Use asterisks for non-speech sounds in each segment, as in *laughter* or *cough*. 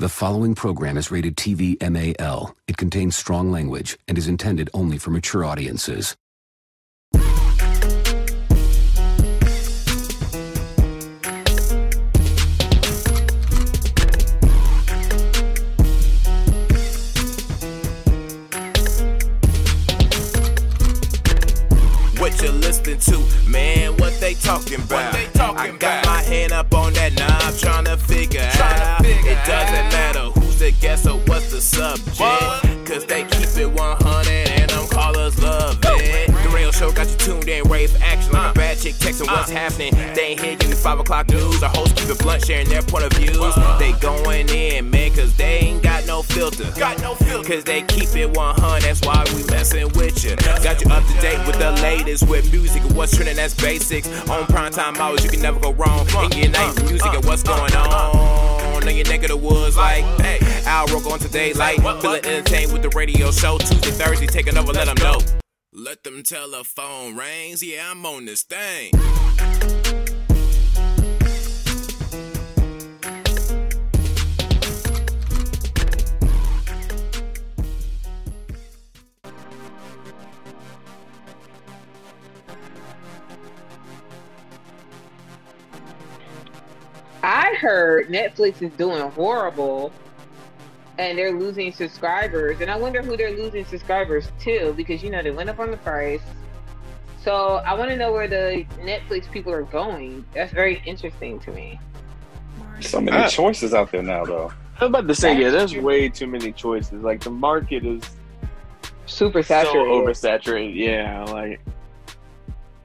The following program is rated TV MAL. It contains strong language and is intended only for mature audiences. What you listening to, man? What they talking about? they talking I got about? Doesn't matter who's the guest or what's the subject. What? Chick texting what's Uh. happening. They ain't here getting the 5 o'clock news. Our hosts keep it blunt, sharing their point of views. Uh. They going in, man, cause they ain't got no filter. Got no filter. Cause they keep it 100, that's why we messing with you. Got you up to date with the latest with music and what's trending, that's basics. On prime time hours, you can never go wrong. In your night with music and what's going on. In your neck of the woods, like, hey, Al Rogo on today, like, feeling entertained with the radio show. Tuesday, Thursday, take another, let them know. Let them telephone rings, yeah, I'm on this thing. I heard Netflix is doing horrible and they're losing subscribers. And I wonder who they're losing subscribers to because, you know, they went up on the price. So I want to know where the Netflix people are going. That's very interesting to me. So many Ah. choices out there now, though. I was about to say, yeah, there's way too many choices. Like the market is Super so saturated. oversaturated. Yeah, like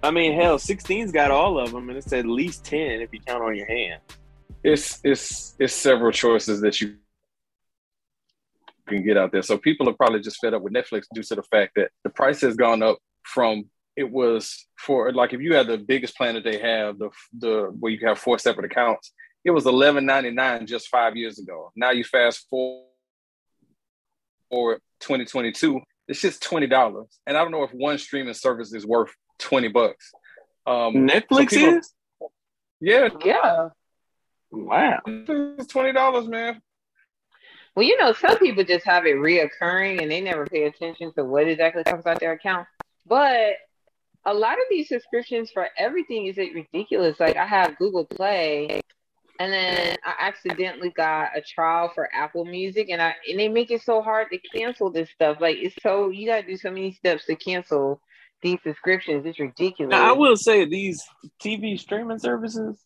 I mean, hell, 16's got all of them, and it's at least 10 if you count on your hand. It's it's it's several choices that you can get out there. So people are probably just fed up with Netflix due to the fact that the price has gone up from it was for like if you had the biggest plan that they have, the the where you have four separate accounts, it was eleven ninety nine just five years ago. Now you fast forward for 2022, it's just twenty dollars. And I don't know if one streaming service is worth twenty bucks. Um, Netflix so people- is? yeah, yeah. Wow. twenty dollars, man. Well, you know, some people just have it reoccurring and they never pay attention to what exactly comes out their account. But a lot of these subscriptions for everything is ridiculous. Like I have Google Play and then I accidentally got a trial for Apple Music and I and they make it so hard to cancel this stuff. Like it's so you gotta do so many steps to cancel these subscriptions. It's ridiculous. Now, I will say these TV streaming services,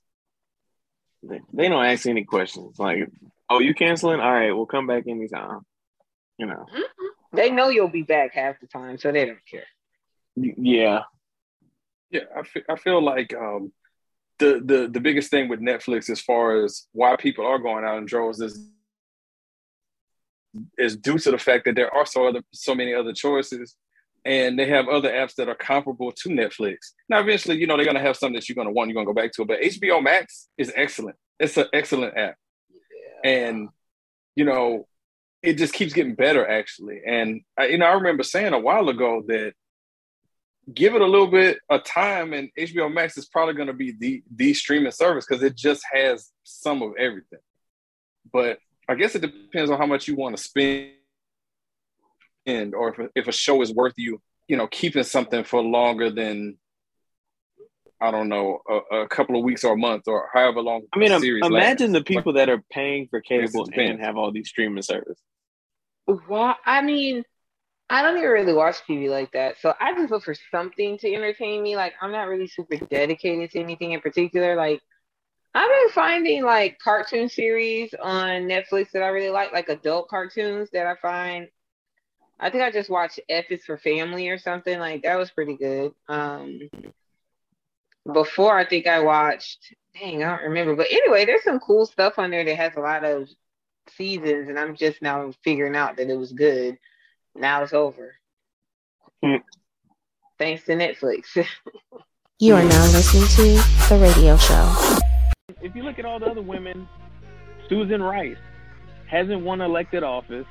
they, they don't ask any questions. Like, oh, you canceling? All right, we'll come back anytime. You know, They know you'll be back half the time, so they don't care. Yeah. Yeah, I feel, I feel like um, the the the biggest thing with Netflix as far as why people are going out in droves is is due to the fact that there are so other so many other choices, and they have other apps that are comparable to Netflix. Now, eventually, you know they're gonna have something that you're gonna want, you're gonna go back to. But HBO Max is excellent. It's an excellent app, and you know it just keeps getting better actually. And you know I remember saying a while ago that give it a little bit of time and HBO Max is probably going to be the the streaming service because it just has some of everything. But I guess it depends on how much you want to spend or if, if a show is worth you, you know, keeping something for longer than I don't know, a, a couple of weeks or a month or however long. I mean, the im- series imagine the lasts. people that are paying for cable depends. and have all these streaming services. Well, I mean, I don't even really watch TV like that. So I just look for something to entertain me. Like I'm not really super dedicated to anything in particular. Like I've been finding like cartoon series on Netflix that I really like, like adult cartoons that I find. I think I just watched F is for Family or something. Like that was pretty good. Um before I think I watched dang, I don't remember. But anyway, there's some cool stuff on there that has a lot of seasons and I'm just now figuring out that it was good. Now it's over. Hmm. Thanks to Netflix. *laughs* You are now listening to The Radio Show. If you look at all the other women, Susan Rice hasn't won elected office.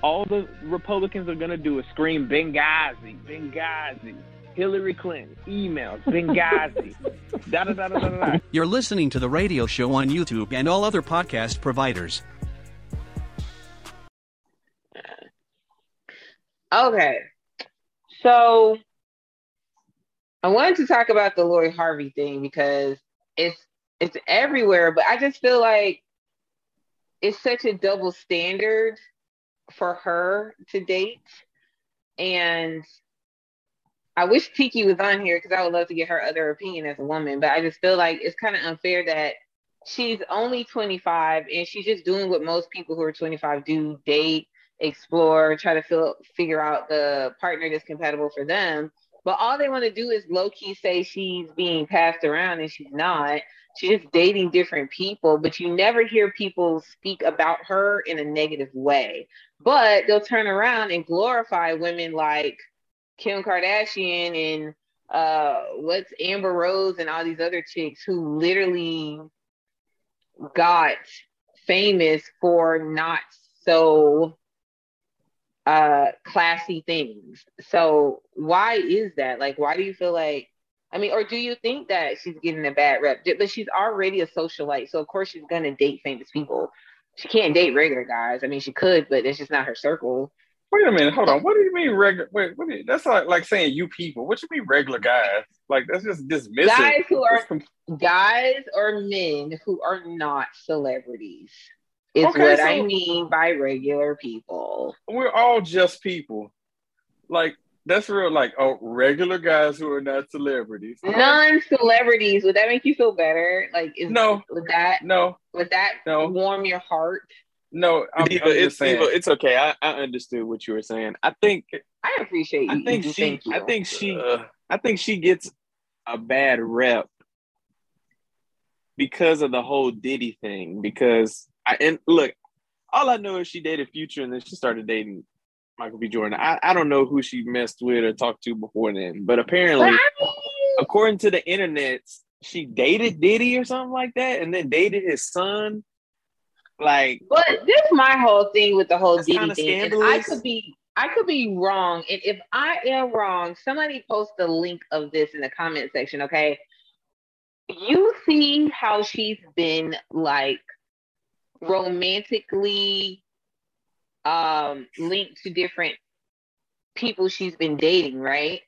All the Republicans are going to do is scream Benghazi, Benghazi, Hillary Clinton, emails, Benghazi, *laughs* da da da da da da. You're listening to the radio show on YouTube and all other podcast providers. Okay. So I wanted to talk about the Lori Harvey thing because it's it's everywhere, but I just feel like it's such a double standard for her to date. And I wish Tiki was on here because I would love to get her other opinion as a woman, but I just feel like it's kind of unfair that she's only 25 and she's just doing what most people who are 25 do date, explore, try to feel, figure out the partner that's compatible for them. But all they want to do is low key say she's being passed around and she's not. She's just dating different people, but you never hear people speak about her in a negative way. But they'll turn around and glorify women like Kim Kardashian and uh what's Amber Rose and all these other chicks who literally got famous for not so uh classy things. So why is that? Like why do you feel like I mean, or do you think that she's getting a bad rep? But she's already a socialite, so of course she's gonna date famous people. She can't date regular guys. I mean, she could, but it's just not her circle. Wait a minute, hold on. What do you mean regular? Wait, what you, that's like like saying you people. What you mean regular guys? Like that's just dismissive. Guys who are guys or men who are not celebrities is okay, what so I mean by regular people. We're all just people. Like that's real. Like oh, regular guys who are not celebrities. Non-celebrities. Would that make you feel better? Like is no? Would that no? Would that no. warm your heart? No, I'm, Diva, I'm it's Diva, it's okay. I, I understood what you were saying. I think I appreciate you. I think you. she. I think she. Uh, I think she gets a bad rep because of the whole Diddy thing. Because I and look, all I know is she dated Future and then she started dating Michael B. Jordan. I, I don't know who she messed with or talked to before then, but apparently, according to the internet, she dated Diddy or something like that, and then dated his son. Like, but this my whole thing with the whole Diddy thing. And I could be, I could be wrong, and if I am wrong, somebody post the link of this in the comment section. Okay, you see how she's been like romantically um linked to different people she's been dating, right?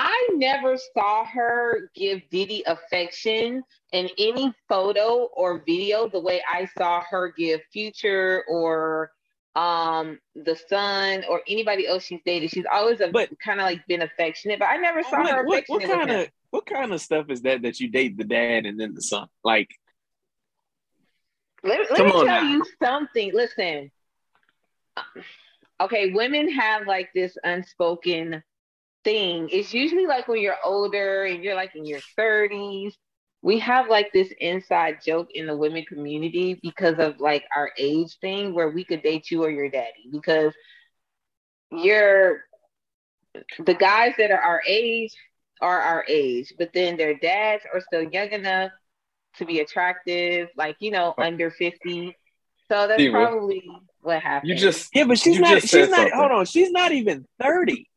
I never saw her give Diddy affection in any photo or video the way I saw her give Future or um the son or anybody else she's dated. She's always a, kind of like been affectionate, but I never saw what, her what, what kind of what kind of stuff is that that you date the dad and then the son? Like, let, let me tell now. you something. Listen, okay, women have like this unspoken thing. It's usually like when you're older and you're like in your 30s. We have like this inside joke in the women community because of like our age thing where we could date you or your daddy because you're the guys that are our age are our age, but then their dads are still young enough to be attractive, like you know, under 50. So that's probably what happened. You just yeah, but she's not. She's not. Something. Hold on, she's not even thirty.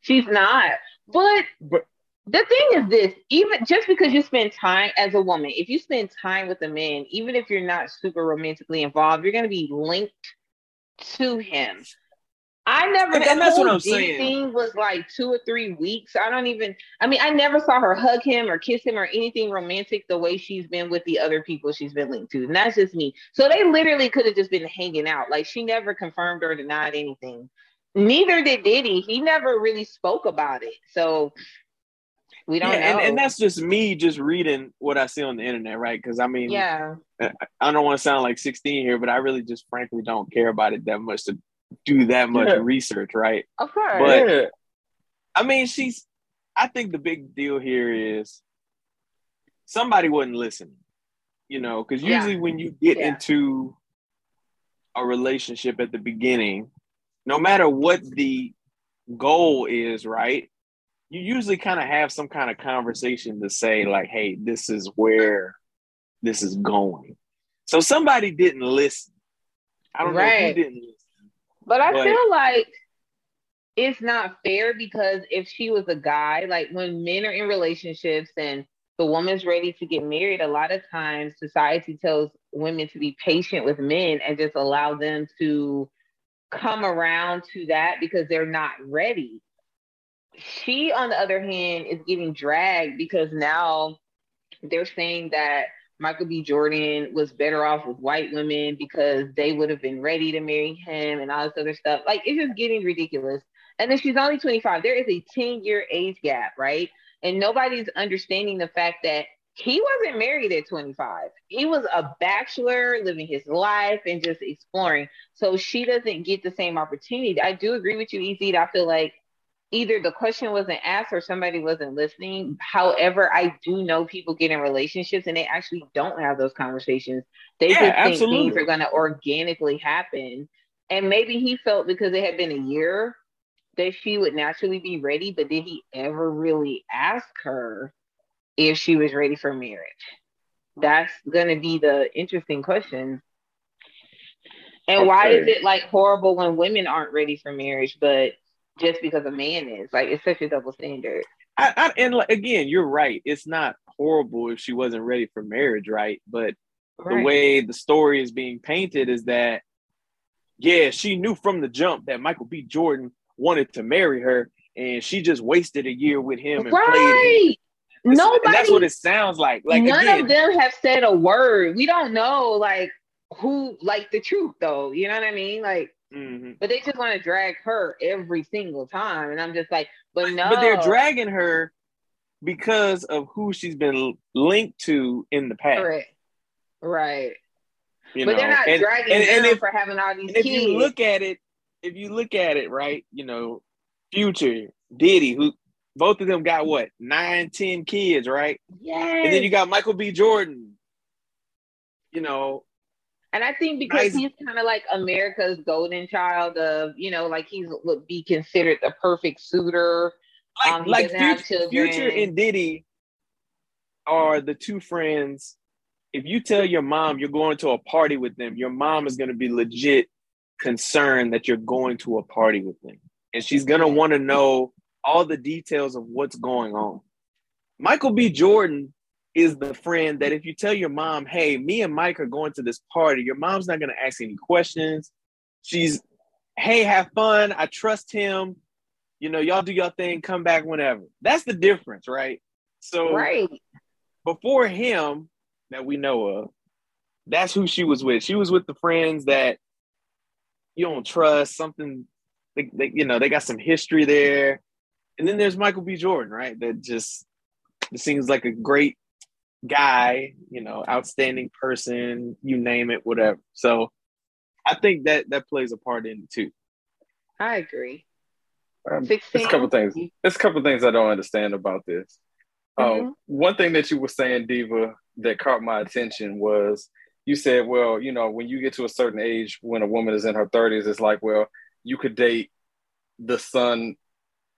She's not. But, but the thing is this: even just because you spend time as a woman, if you spend time with a man, even if you're not super romantically involved, you're going to be linked to him. I never. That's what I'm saying. Thing was like two or three weeks. I don't even. I mean, I never saw her hug him or kiss him or anything romantic the way she's been with the other people she's been linked to, and that's just me. So they literally could have just been hanging out. Like she never confirmed or denied anything. Neither did Diddy. He never really spoke about it. So we don't yeah, and, and, that's just me just reading what I see on the internet, right? Because I mean, yeah, I don't want to sound like 16 here, but I really just frankly don't care about it that much to do that much yeah. research, right? Of course. But yeah. I mean, she's. I think the big deal here is somebody wasn't listening. You know, because usually yeah. when you get into a relationship at the beginning, no matter what the goal is, right? You usually kind of have some kind of conversation to say, like, hey, this is where this is going. So somebody didn't listen. I don't right. know who didn't listen. But I but, feel like it's not fair because if she was a guy, like when men are in relationships and the woman's ready to get married, a lot of times society tells women to be patient with men and just allow them to come around to that because they're not ready. She, on the other hand, is getting dragged because now they're saying that Michael B. Jordan was better off with white women because they would have been ready to marry him and all this other stuff. Like it's just getting ridiculous. And then she's only 25. There is a 10 year age gap, right? And nobody's understanding the fact that he wasn't married at 25. He was a bachelor living his life and just exploring. So she doesn't get the same opportunity. I do agree with you, EZ. I feel like either the question wasn't asked or somebody wasn't listening. However, I do know people get in relationships and they actually don't have those conversations. They Yeah, just think absolutely. things are going to organically happen. And maybe he felt because it had been a year that she would naturally be ready, but did he ever really ask her if she was ready for marriage? That's going to be the interesting question. And why is it like horrible when women aren't ready for marriage, but just because a man is? Like it's such a double standard. I, I, and like, again, you're right. It's not horrible if she wasn't ready for marriage, right? But the way the story is being painted is that, yeah, she knew from the jump that Michael B. Jordan wanted to marry her, and she just wasted a year with him and played. him. Right. And Nobody. that's what it sounds like. Like none again, of them have said a word. We don't know like who like the truth though. You know what I mean? Like, Mhm. but they just want to drag her every single time, and I'm just like, but no. but they're dragging her because of who she's been linked to in the past. Correct. Right. You but know? they're not and, dragging and, and if, for having all these if you look at it, if you look at it, right, you know, Future, Diddy, who both of them got what nine, ten kids, right? yes. And then you got Michael B. Jordan. You know, And I think because Nice. he's kind of like America's golden child of, you know, like he's would be considered the perfect suitor. like, Um, like Future. Future and Diddy are the two friends. If you tell your mom you're going to a party with them, your mom is going to be legit concerned that you're going to a party with them. And she's going to want to know all the details of what's going on. Michael B. Jordan is the friend that if you tell your mom, hey, me and Mike are going to this party, your mom's not going to ask any questions. She's, hey, have fun. I trust him. You know, y'all do your thing, come back whenever. That's the difference, right? So Right. before him that we know of, that's who she was with. She was with the friends that you don't trust, something they, they, you know, they got some history there. And then there's Michael B. Jordan, right? That just it seems like a great guy, you know, outstanding person, you name it, whatever. So I think that that plays a part in it too. I agree. Um, There's a couple things. There's a couple things I don't understand about this. Mhm. Um, one thing that you were saying, Diva, that caught my attention was you said, well, you know, when you get to a certain age, when a woman is in her 30s, it's like, well, you could date the son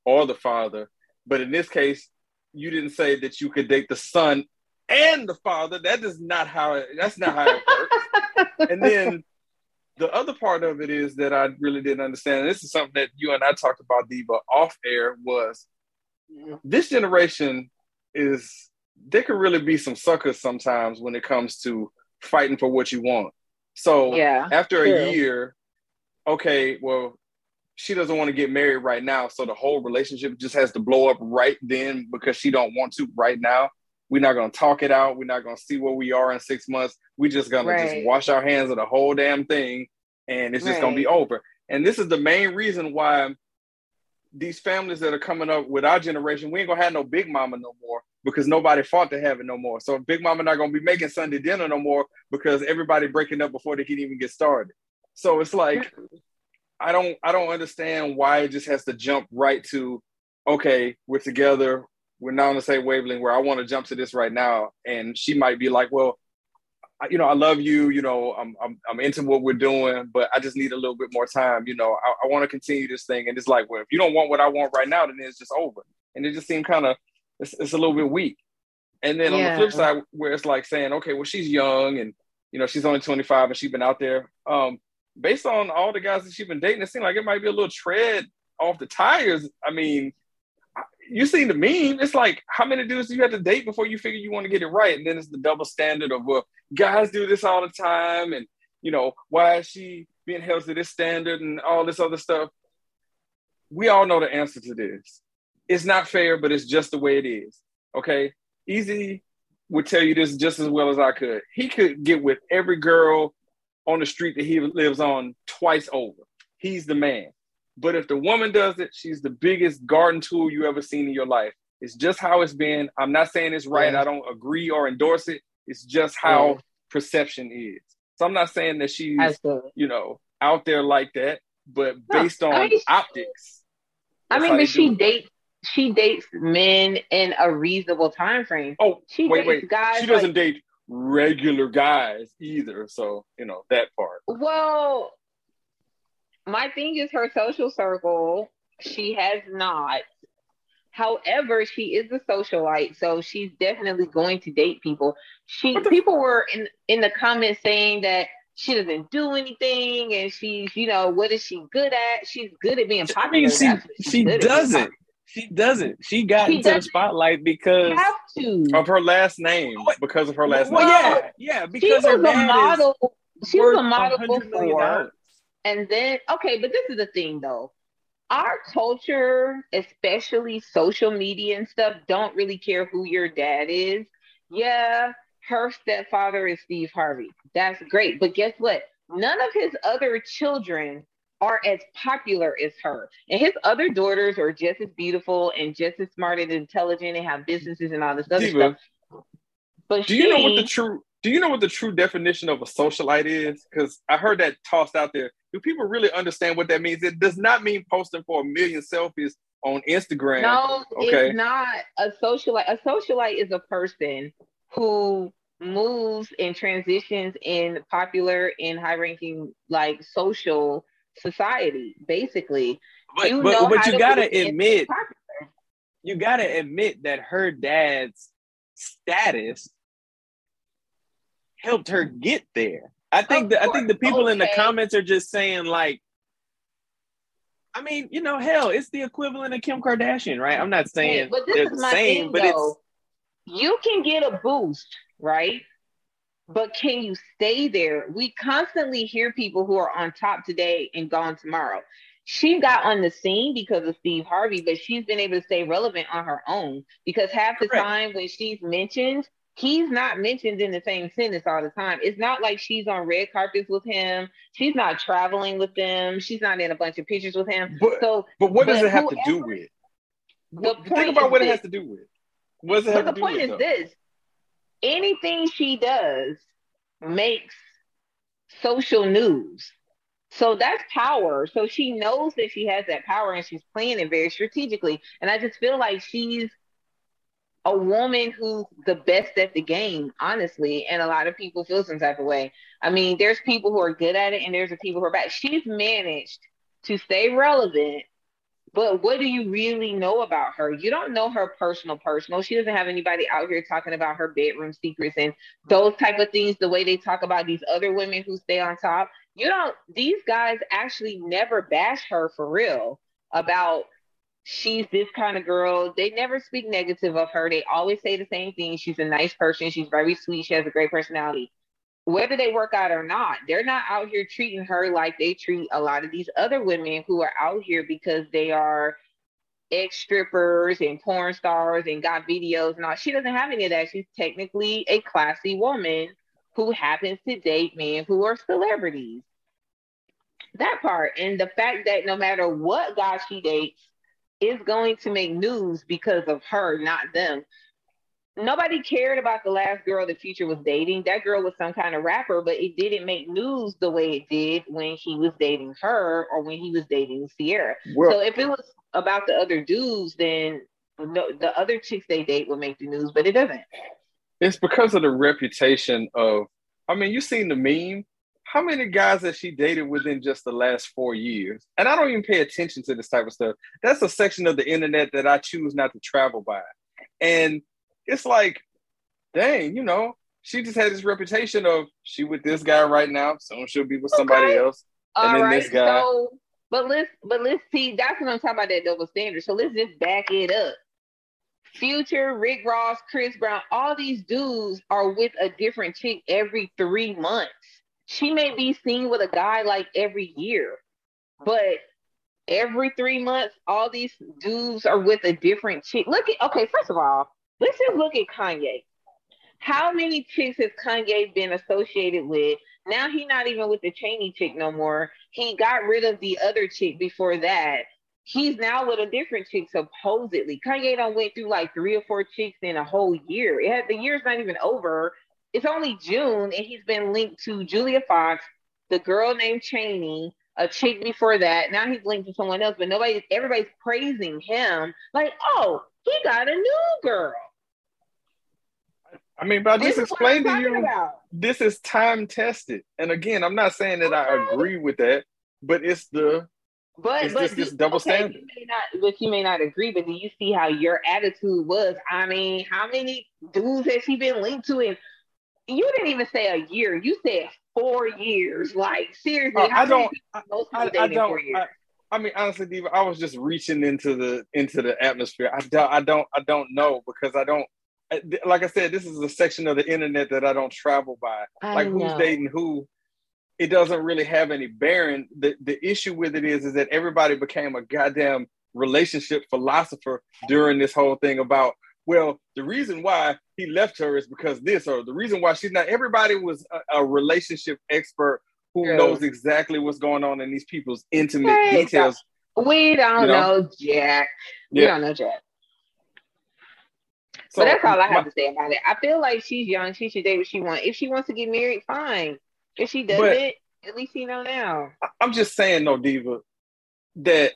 or the father. But in this case, you didn't say that you could date the son and the father. That is not how it, that's not how it works. *laughs* and then the other part of it is that I really didn't understand. And this is something that you and I talked about, Diva, off air was this generation is there can really be some suckers sometimes when it comes to fighting for what you want. So Yeah. after true. a year, okay, well, she doesn't want to get married right now, so the whole relationship just has to blow up right then because she don't want to right now. We're not gonna talk it out. We're not gonna see where we are in six months. We're just gonna just wash our hands of the whole damn thing, and it's just gonna be over. And this is the main reason why these families that are coming up with our generation, we ain't gonna have no big mama no more because nobody fought to have it no more. So big mama not gonna be making Sunday dinner no more because everybody breaking up before they can even get started. So it's like *laughs* I don't I don't understand why it just has to jump right to okay, we're together, we're not on the same wavelength where I want to jump to this right now. And she might be like, Well, I- you know, I love you, you know, I'm I'm I'm into what we're doing, but I just need a little bit more time. You know, I, I want to continue this thing. And it's like, well, if you don't want what I want right now, then it's just over. And it just seemed kind of it's, it's a little bit weak. And then on the flip side, where it's like saying, okay, well, she's young and you know, she's only 25 and she's been out there. Um, based on all the guys that she's been dating, it seemed like it might be a little tread off the tires. I mean, you seen the meme. It's like, how many dudes do you have to date before you figure you want to get it right? And then it's the double standard of, well, guys do this all the time. And, you know, why is she being held to this standard and all this other stuff. We all know the answer to this. It's not fair, but it's just the way it is. Okay. Easy would tell you this just as well as I could. He could get with every girl on the street that he lives on twice over. He's the man. But if the woman does it, she's the biggest garden tool you ever seen in your life. It's just how it's been. I'm not saying it's right. Yeah. I don't agree or endorse it. It's just how yeah. perception is. So I'm not saying that she's, Absolutely. you know, out there like that, but based on I mean, optics. I mean, but she dates she dates men in a reasonable time frame. Oh, she wait, wait. Guys she doesn't like, date regular guys either. So you know that part. Well, my thing is her social circle. She has not. However, she is a socialite, so she's definitely going to date people. She people were in in the comments saying that she doesn't do anything and she's you know what is she good at she's good at being popular i mean she she doesn't she doesn't. She got she into the spotlight because of her last name. Because of her last well, name. yeah, yeah. Because her was a model. She was a model before. And then, okay, but this is the thing though. Our culture, especially social media and stuff, don't really care who your dad is. Yeah, her stepfather is Steve Harvey. That's great. But guess what? None of his other children are as popular as her. And his other daughters are just as beautiful and just as smart and intelligent and have businesses and all this other Diva, stuff. But do she, you know what the true do you know what the true definition of a socialite is? Because I heard that tossed out there. Do people really understand what that means? It does not mean posting for a million selfies on Instagram. No, okay? it's not a socialite. A socialite is a person who moves and transitions in popular and high ranking like social society, basically. But you but, but you gotta admit, you gotta admit that her dad's status helped her get there. I think that I think the people okay. in the comments are just saying like, I mean, you know, hell, it's the equivalent of Kim Kardashian, right? I'm not saying yeah, but this they're is the same, thing, but though. it's you can get a boost, right? But can you stay there? We constantly hear people who are on top today and gone tomorrow. She got on the scene because of Steve Harvey, but she's been able to stay relevant on her own because half the Correct. time when she's mentioned, he's not mentioned in the same sentence all the time. It's not like she's on red carpets with him. She's not traveling with them. She's not in a bunch of pictures with him. But, so, but what does it have whoever, to do with? The Think about what this, it has to do with. What does it have to do with? The point is though? this: anything she does makes social news. So that's power. So she knows that she has that power and she's playing it very strategically. And I just feel like she's a woman who's the best at the game, honestly. And a lot of people feel some type of way. I mean, there's people who are good at it and there's the people who are bad. She's managed to stay relevant but what do you really know about her? You don't know her personal personal. She doesn't have anybody out here talking about her bedroom secrets and those type of things, the way they talk about these other women who stay on top. You don't these guys actually never bash her for real about she's this kind of girl. They never speak negative of her. They always say the same thing. She's a nice person. She's very sweet. She has a great personality whether they work out or not, they're not out here treating her like they treat a lot of these other women who are out here because they are ex strippers and porn stars and got videos and all. She doesn't have any of that. She's technically a classy woman who happens to date men who are celebrities. That part. And the fact that no matter what guy she dates is going to make news because of her, not them nobody cared about the last girl the future was dating. That girl was some kind of rapper, but it didn't make news the way it did when he was dating her or when he was dating Ciara. Well, so if it was about the other dudes, then no, the other chicks they date would make the news, but it doesn't. It's because of the reputation of. I mean, you seen the meme. How many guys that she dated within just the last four years? And I don't even pay attention to this type of stuff. That's a section of the internet that I choose not to travel by. And it's like, dang, you know, she just had this reputation of she with this guy right now, soon she'll be with somebody okay. else, and All then right. this guy. So, but let's but let's see. That's what I'm talking about. That double standard. So let's just back it up. Future, Rick Ross, Chris Brown, all these dudes are with a different chick every three months. she may be seen with a guy like every year, but every three months, all these dudes are with a different chick. Look at okay, first of all, let's just look at Kanye. How many chicks has Kanye been associated with? Now he's not even with the Chaney chick no more. He got rid of the other chick before that. He's now with a different chick, supposedly. Kanye done went through like three or four chicks in a whole year. It had, the year's not even over. It's only June, and he's been linked to Julia Fox, the girl named Chaney, a chick before that. Now he's linked to someone else, but nobody, everybody's praising him. Like, oh, he got a new girl. I mean, but I just explained to you. about. This is time tested, and again, I'm not saying that I agree with that, but it's the But It's but just double okay, standard. You may not, but you may not agree. But do you see how your attitude was? I mean, how many dudes has she been linked to? And you didn't even say a year. You said four years. Like seriously, Uh, I don't. I, I four don't. years? I, I mean, honestly, Diva, I was just reaching into the into the atmosphere. I don't. I don't. I don't know because I don't. Like I said, this is a section of the internet that I don't travel by. I like who's dating who it doesn't really have any bearing the the issue with it is is that everybody became a goddamn relationship philosopher during this whole thing about well the reason why he left her is because this or the reason why she's not everybody was a, a relationship expert who True. knows exactly what's going on in these people's intimate details We don't You know? know Jack. We Yeah. don't know Jack. So but that's all I my- have to say about it. I feel like she's young. She should date what she wants. If she wants to get married, fine. If she doesn't, at least you know now. I'm just saying though, Diva, that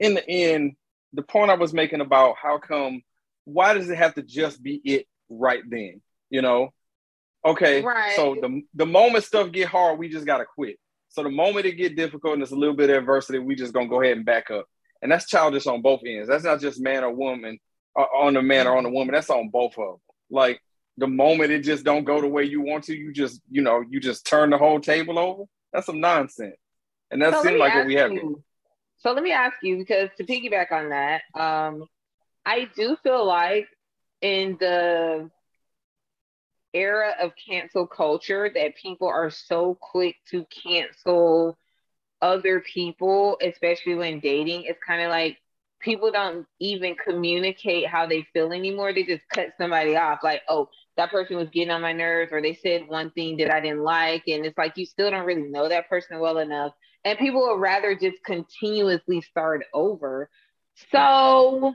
in the end, the point I was making about how come, why does it have to just be it right then? You know? Okay. Right. So the the moment stuff get hard, we just gotta quit. So the moment it get difficult and it's a little bit of adversity, we just gonna go ahead and back up. And that's childish on both ends. That's not just man or woman, on the man or on the woman. That's on both of them. Like the moment it just don't go the way you want to, you just you know you just turn the whole table over. That's some nonsense. And that So seems like what we have. here. So let me ask you because to piggyback on that, um, I do feel like in the era of cancel culture that people are so quick to cancel other people, especially when dating. It's kind of like people don't even communicate how they feel anymore. They just cut somebody off, like, oh, that person was getting on my nerves, or they said one thing that I didn't like. And it's like you still don't really know that person well enough. And people would rather just continuously start over. So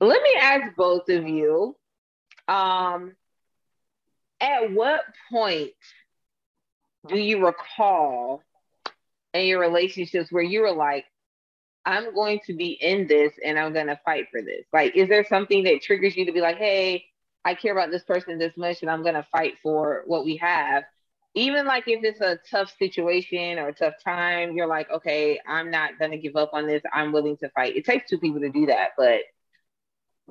let me ask both of you. Um, at what point do you recall in your relationships where you were like, I'm going to be in this and I'm going to fight for this? Like, is there something that triggers you to be like, hey, I care about this person this much and I'm going to fight for what we have? Even like if it's a tough situation or a tough time, you're like, okay, I'm not going to give up on this. I'm willing to fight. It takes two people to do that. But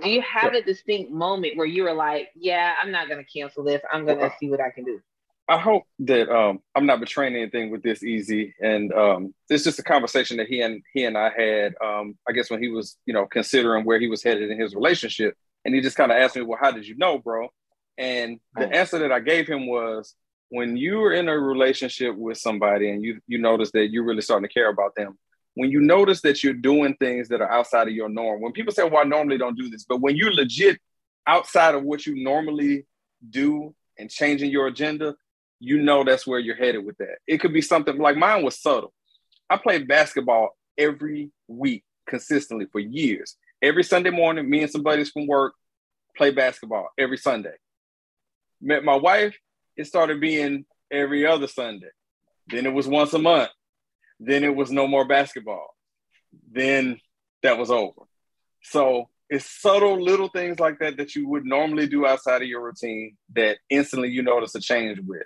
do you have a distinct moment where you were like, yeah, I'm not going to cancel this. I'm going to see what I can do? I hope that um, I'm not betraying anything with this EZ, and um, it's just a conversation that he and he and I had. Um, I guess when he was, you know, considering where he was headed in his relationship, and he just kind of asked me, "Well, how did you know, bro?" And the answer that I gave him was, when you were in a relationship with somebody and you you notice that you're really starting to care about them, when you notice that you're doing things that are outside of your norm, when people say, "Well, I normally don't do this," but when you're legit outside of what you normally do and changing your agenda, you know that's where you're headed with that. It could be something like mine was subtle. I played basketball every week consistently for years. Every Sunday morning, me and some buddies from work play basketball every Sunday. Met my wife, it started being every other Sunday. Then it was once a month. Then it was no more basketball. Then that was over. So it's subtle little things like that that you would normally do outside of your routine that instantly you notice a change with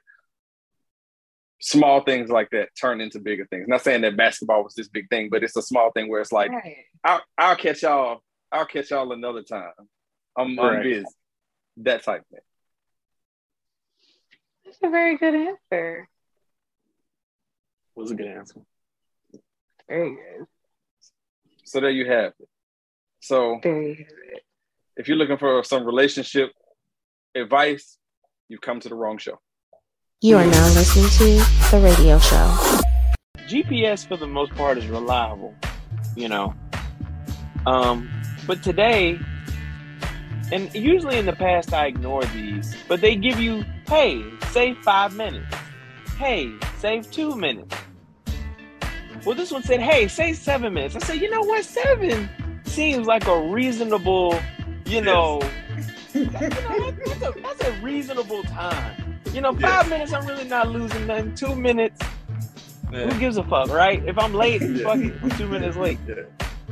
small things like that turn into bigger things. Not saying that basketball was this big thing, but it's a small thing where it's like, Right. I'll, I'll catch y'all. I'll catch y'all another time. I'm, I'm busy. That type thing. That's a very good answer. Was a good answer. Very good. So there you have it. So Very good. if you're looking for some relationship advice, you've come to the wrong show. You are now listening to The Radio Show. GPS for the most part is reliable, you know. Um, but today, and usually in the past I ignore these, but they give you, hey, save five minutes. Hey, save two minutes. Well, this one said, hey, save seven minutes. I said, you know what? Seven seems like a reasonable, you know, you know that's, a, that's a reasonable time. You know, five minutes, I'm really not losing nothing. Two minutes, Yeah. who gives a fuck, right? If I'm late, *laughs* Yeah. fuck it, I'm two minutes late. Yeah.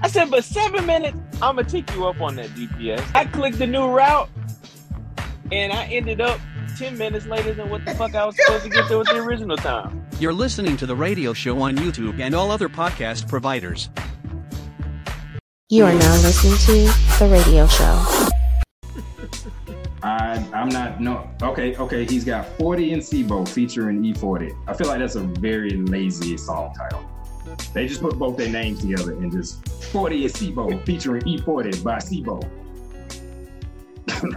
I said, but seven minutes, I'm gonna take you up on that GPS. I clicked the new route, and I ended up ten minutes later than what the fuck I was supposed to get there with the original time. You're listening to the radio show on YouTube and all other podcast providers. You are now listening to The Radio Show. I I'm not no okay okay he's got 40 in SIBO featuring E40. I feel like that's a very lazy song title. They just put both their names together and just 40 in SIBO featuring E40 by SIBO.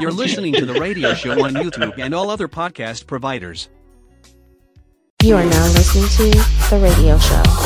You're *laughs* listening to the radio show on YouTube and all other podcast providers. You are now listening to The Radio Show.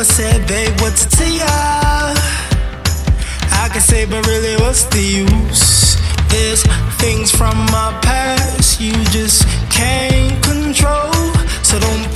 I said, Babe, what's to ya? I can say, but really, what's the use? There's things from my past you just can't control. So don't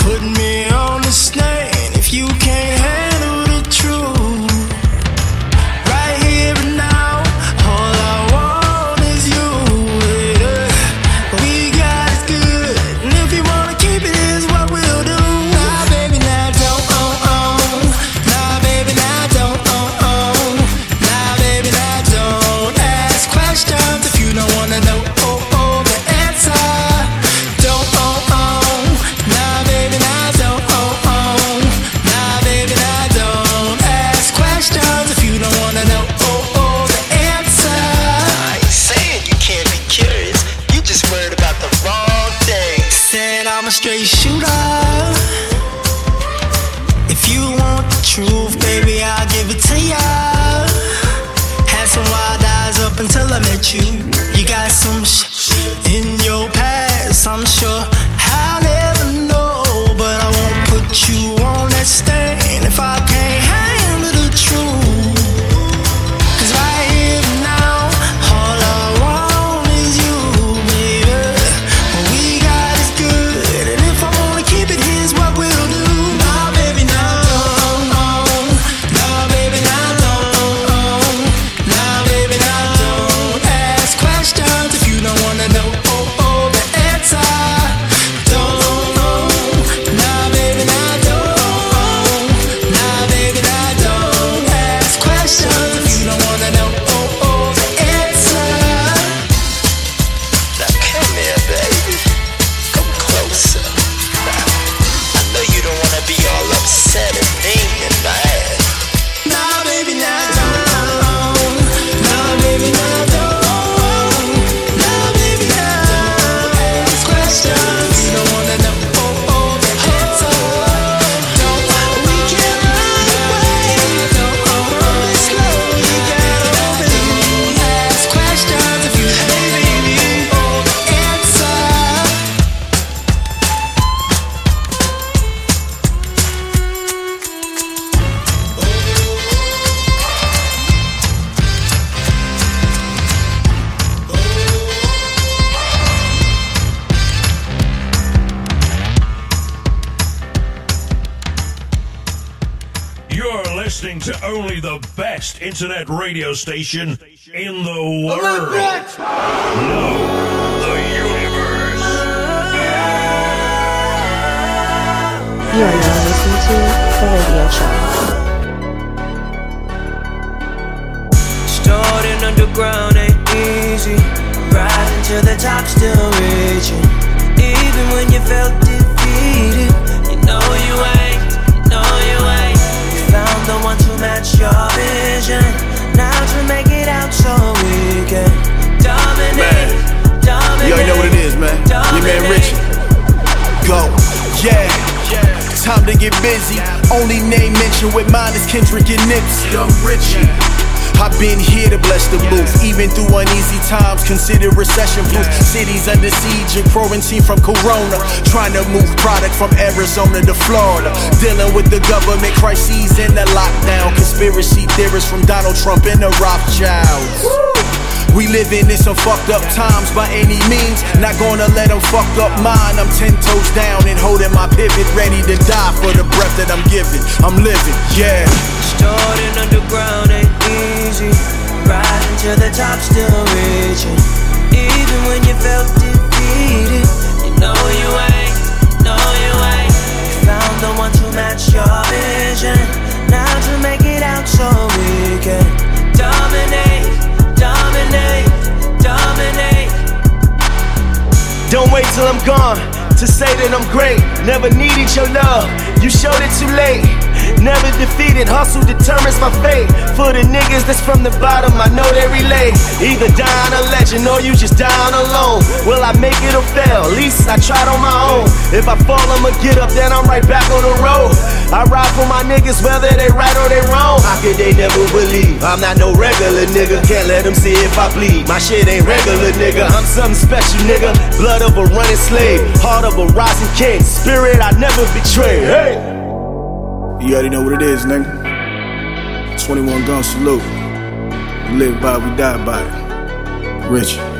listening to only the best internet radio station in the world. No, the universe. You are now listening to The Radio Show. Starting underground ain't easy. Rising to the top, still reaching. Even when you felt defeated, you know you ain't, one your vision. Now to make it out so we can dominate, dominate. You already know what it is, man. Your man Richie. Go. Yeah. Time to get busy. Only name mentioned with mine is Kendrick and Nipsey. I'm Richie. I've been here to bless the booth, even through uneasy times. Consider recession proof. Cities under siege and quarantine from Corona. Trying to move product from Arizona to Florida. Dealing with the government crises and the lockdown. Conspiracy theorists from Donald Trump and the Rothschilds. We living in some fucked up times by any means. Not gonna let them fuck up mine. I'm ten toes down and holding my pivot, ready to die for the breath that I'm giving. I'm living, yeah. Starting underground ain't easy. Rising to the top, still reaching. Even when you felt defeated, you know you ain't, know you ain't. You found the one to match your vision. Now to make it out so we can dominate, dominate, dominate. Don't wait till I'm gone to say that I'm great. Never needed your love, you showed it too late. Never defeated, hustle determines my fate. For the niggas that's from the bottom, I know they relate. Either dying a legend or you just dying alone. Will I make it or fail? At least I tried on my own. If I fall, I'ma get up, then I'm right back on the road. I ride for my niggas, whether they right or they wrong. How could they never believe? I'm not no regular nigga. Can't let them see if I bleed. My shit ain't regular, nigga. I'm something special, nigga. Blood of a running slave, heart of a rising king. Spirit I never betray. Hey! You already know what it is, nigga. 21 gun salute. We live by, we die by it. Richie.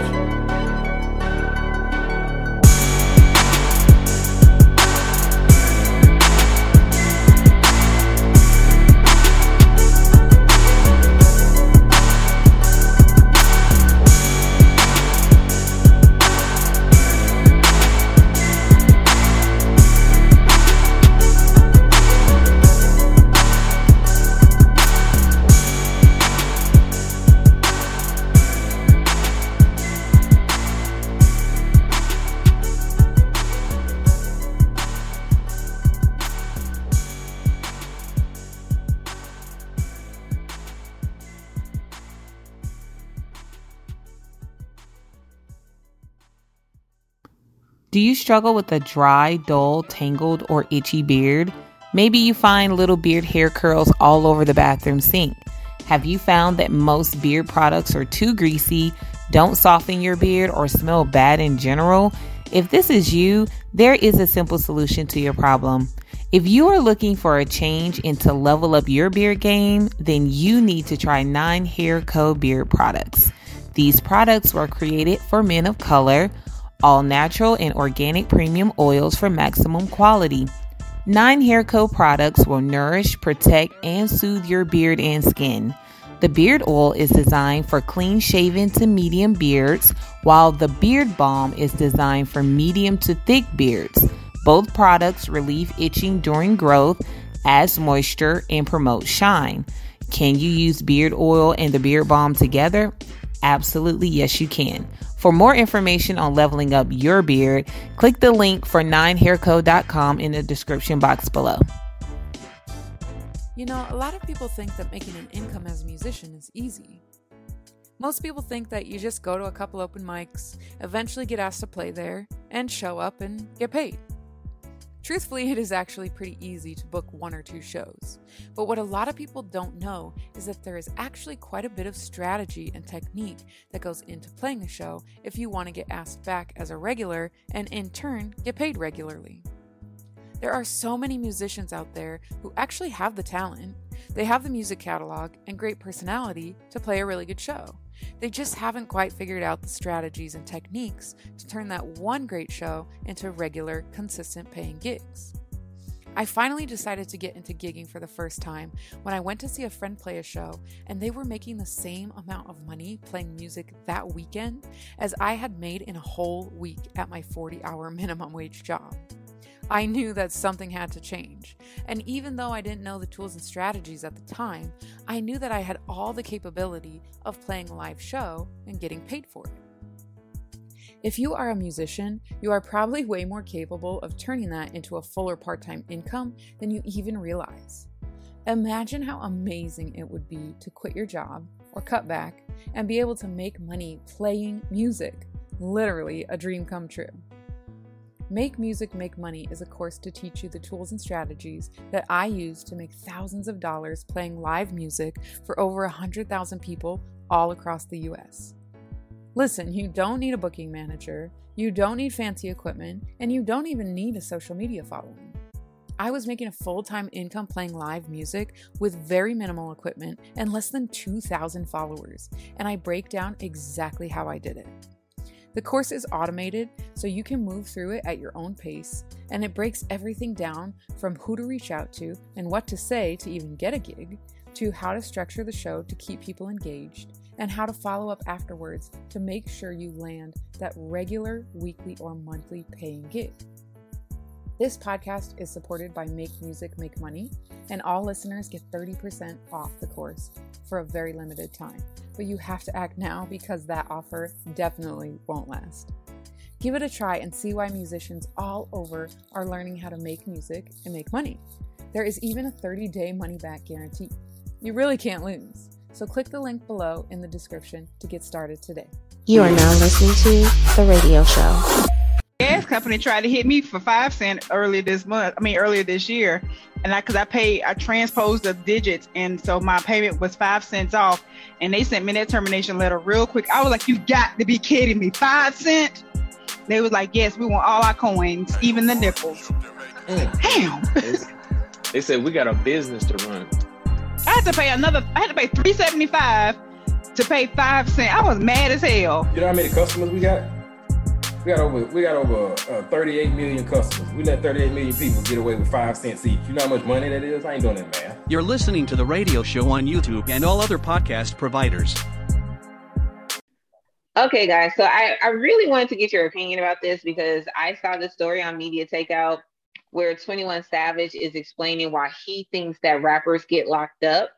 Do you struggle with a dry, dull, tangled, or itchy beard? Maybe you find little beard hair curls all over the bathroom sink. Have you found that most beard products are too greasy, don't soften your beard, or smell bad in general, if this is you, there is a simple solution to your problem. If you are looking for a change and to level up your beard game, then you need to try 9 Hair Co. beard products. These products were created for men of color, all natural and organic premium oils for maximum quality. 9 Hair Co. products will nourish, protect, and soothe your beard and skin. The beard oil is designed for clean shaven to medium beards, while the beard balm is designed for medium to thick beards. Both products relieve itching during growth, adds moisture, and promote shine. Can you use beard oil and the beard balm together? Absolutely, yes, you can. For more information on leveling up your beard, click the link for 9hairco.com in the description box below. You know, a lot of people think that making an income as a musician is easy. Most people think that you just go to a couple open mics, eventually get asked to play there, and show up and get paid. Truthfully, it is actually pretty easy to book one or two shows. But what a lot of people don't know is that there is actually quite a bit of strategy and technique that goes into playing a show if you want to get asked back as a regular and in turn get paid regularly. There are so many musicians out there who actually have the talent, they have the music catalog and great personality to play a really good show. They just haven't quite figured out the strategies and techniques to turn that one great show into regular, consistent paying gigs. I finally decided to get into gigging for the first time when I went to see a friend play a show and they were making the same amount of money playing music that weekend as I had made in a whole week at my 40 hour *laughs* minimum wage job. I knew that something had to change. And even though I didn't know the tools and strategies at the time, I knew that I had all the capability of playing a live show and getting paid for it. If you are a musician, you are probably way more capable of turning that into a fuller part time income than you even realize. Imagine how amazing it would be to quit your job or cut back and be able to make money playing music. Literally a dream come true. Make Music Make Money is a course to teach you the tools and strategies that I use to make thousands of dollars playing live music for over 100,000 people all across the US. Listen, you don't need a booking manager, you don't need fancy equipment, and you don't even need a social media following. I was making a full time income playing live music with very minimal equipment and less than 2,000 followers, and I break down exactly how I did it. The course is automated, so you can move through it at your own pace, and it breaks everything down from who to reach out to and what to say to even get a gig, to how to structure the show to keep people engaged, and how to follow up afterwards to make sure you land that regular, weekly, or monthly paying gig. This podcast is supported by Make Music Make Money, and all listeners get 30% off the course for a very limited time but you have to act now because that offer definitely won't last. Give it a try and see why musicians all over are learning how to make music and make money. There is even a 30 day money back guarantee. You really can't lose. So click the link below in the description to get started today. You are now listening to The Radio Show. Gas company tried to hit me for five cent earlier this month. I mean, earlier this year, and I because I paid, I transposed the digits, and so my payment was five cents off. And they sent me that termination letter real quick. I was like, "You got to be kidding me! Five cent?" They was like, "Yes, we want all our coins, even the nickels." Damn. They said we got a business to run. I had to pay another. I had to pay three seventy five to pay five cent. I was mad as hell. You know how many customers we got? We got over we got over uh, 38 million customers. We let 38 million people get away with five cents each. You know how much money that is? I ain't doing that math. You're listening to the radio show on YouTube and all other podcast providers. Okay, guys. So I, I really wanted to get your opinion about this because I saw the story on Media Takeout where 21 Savage is explaining why he thinks that rappers get locked up.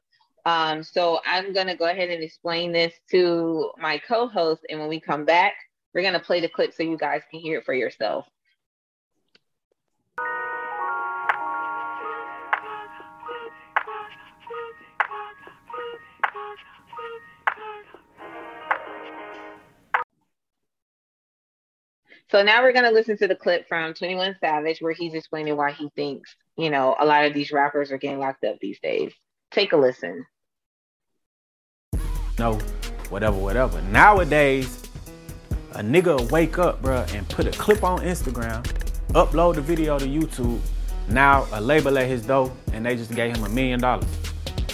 Um, so I'm going to go ahead and explain this to my co host. And when we come back, we're going to play the clip so you guys can hear it for yourself. So now we're going to listen to the clip from 21 Savage where he's explaining why he thinks, you know, a lot of these rappers are getting locked up these days. Take a listen. No, whatever, whatever. Nowadays, a nigga wake up, bruh, and put a clip on Instagram, upload the video to YouTube. Now a label at his door, and they just gave him a million dollars.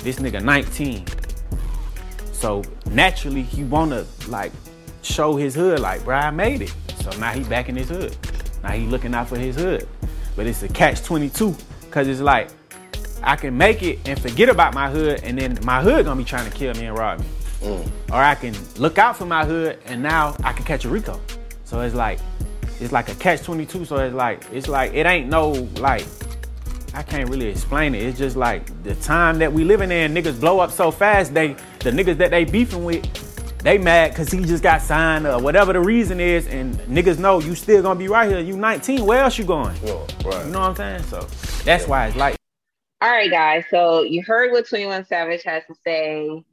This nigga 19. So naturally, he wanna like show his hood, like, bruh, I made it. So now he back in his hood. Now he looking out for his hood. But it's a catch 22, cause it's like, I can make it and forget about my hood, and then my hood gonna be trying to kill me and rob me. Mm. Or I can look out for my hood, and now I can catch a RICO. So it's like, it's like a catch 22. So it's like, it's like, it ain't no like, I can't really explain it. It's just like the time that we living in, niggas blow up so fast. They, the niggas that they beefing with, they mad because he just got signed or whatever the reason is, and niggas know you still gonna be right here. You 19, where else you going? You know what I'm saying? So that's why it's like. All right, guys. So you heard what Twenty One Savage has to say.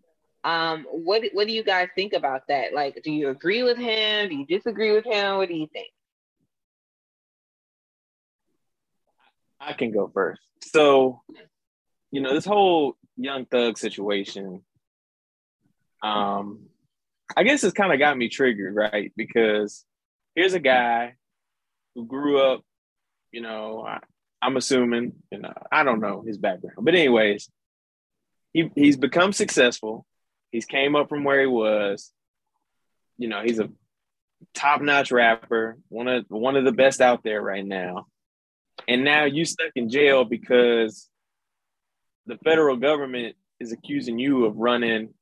Um, what what do you guys think about that? Like, do you agree with him? Do you disagree with him? What do you think? I can go first. So, you know, this whole Young Thug situation, um, I guess it's kind of got me triggered, right? Because here's a guy who grew up, you know, I, I'm assuming, you know, I don't know his background, but anyways, he he's become successful. He's came up from where he was. You know, he's a top-notch rapper, one of one of the best out there right now. And now you stuck in jail because the federal government is accusing you of running,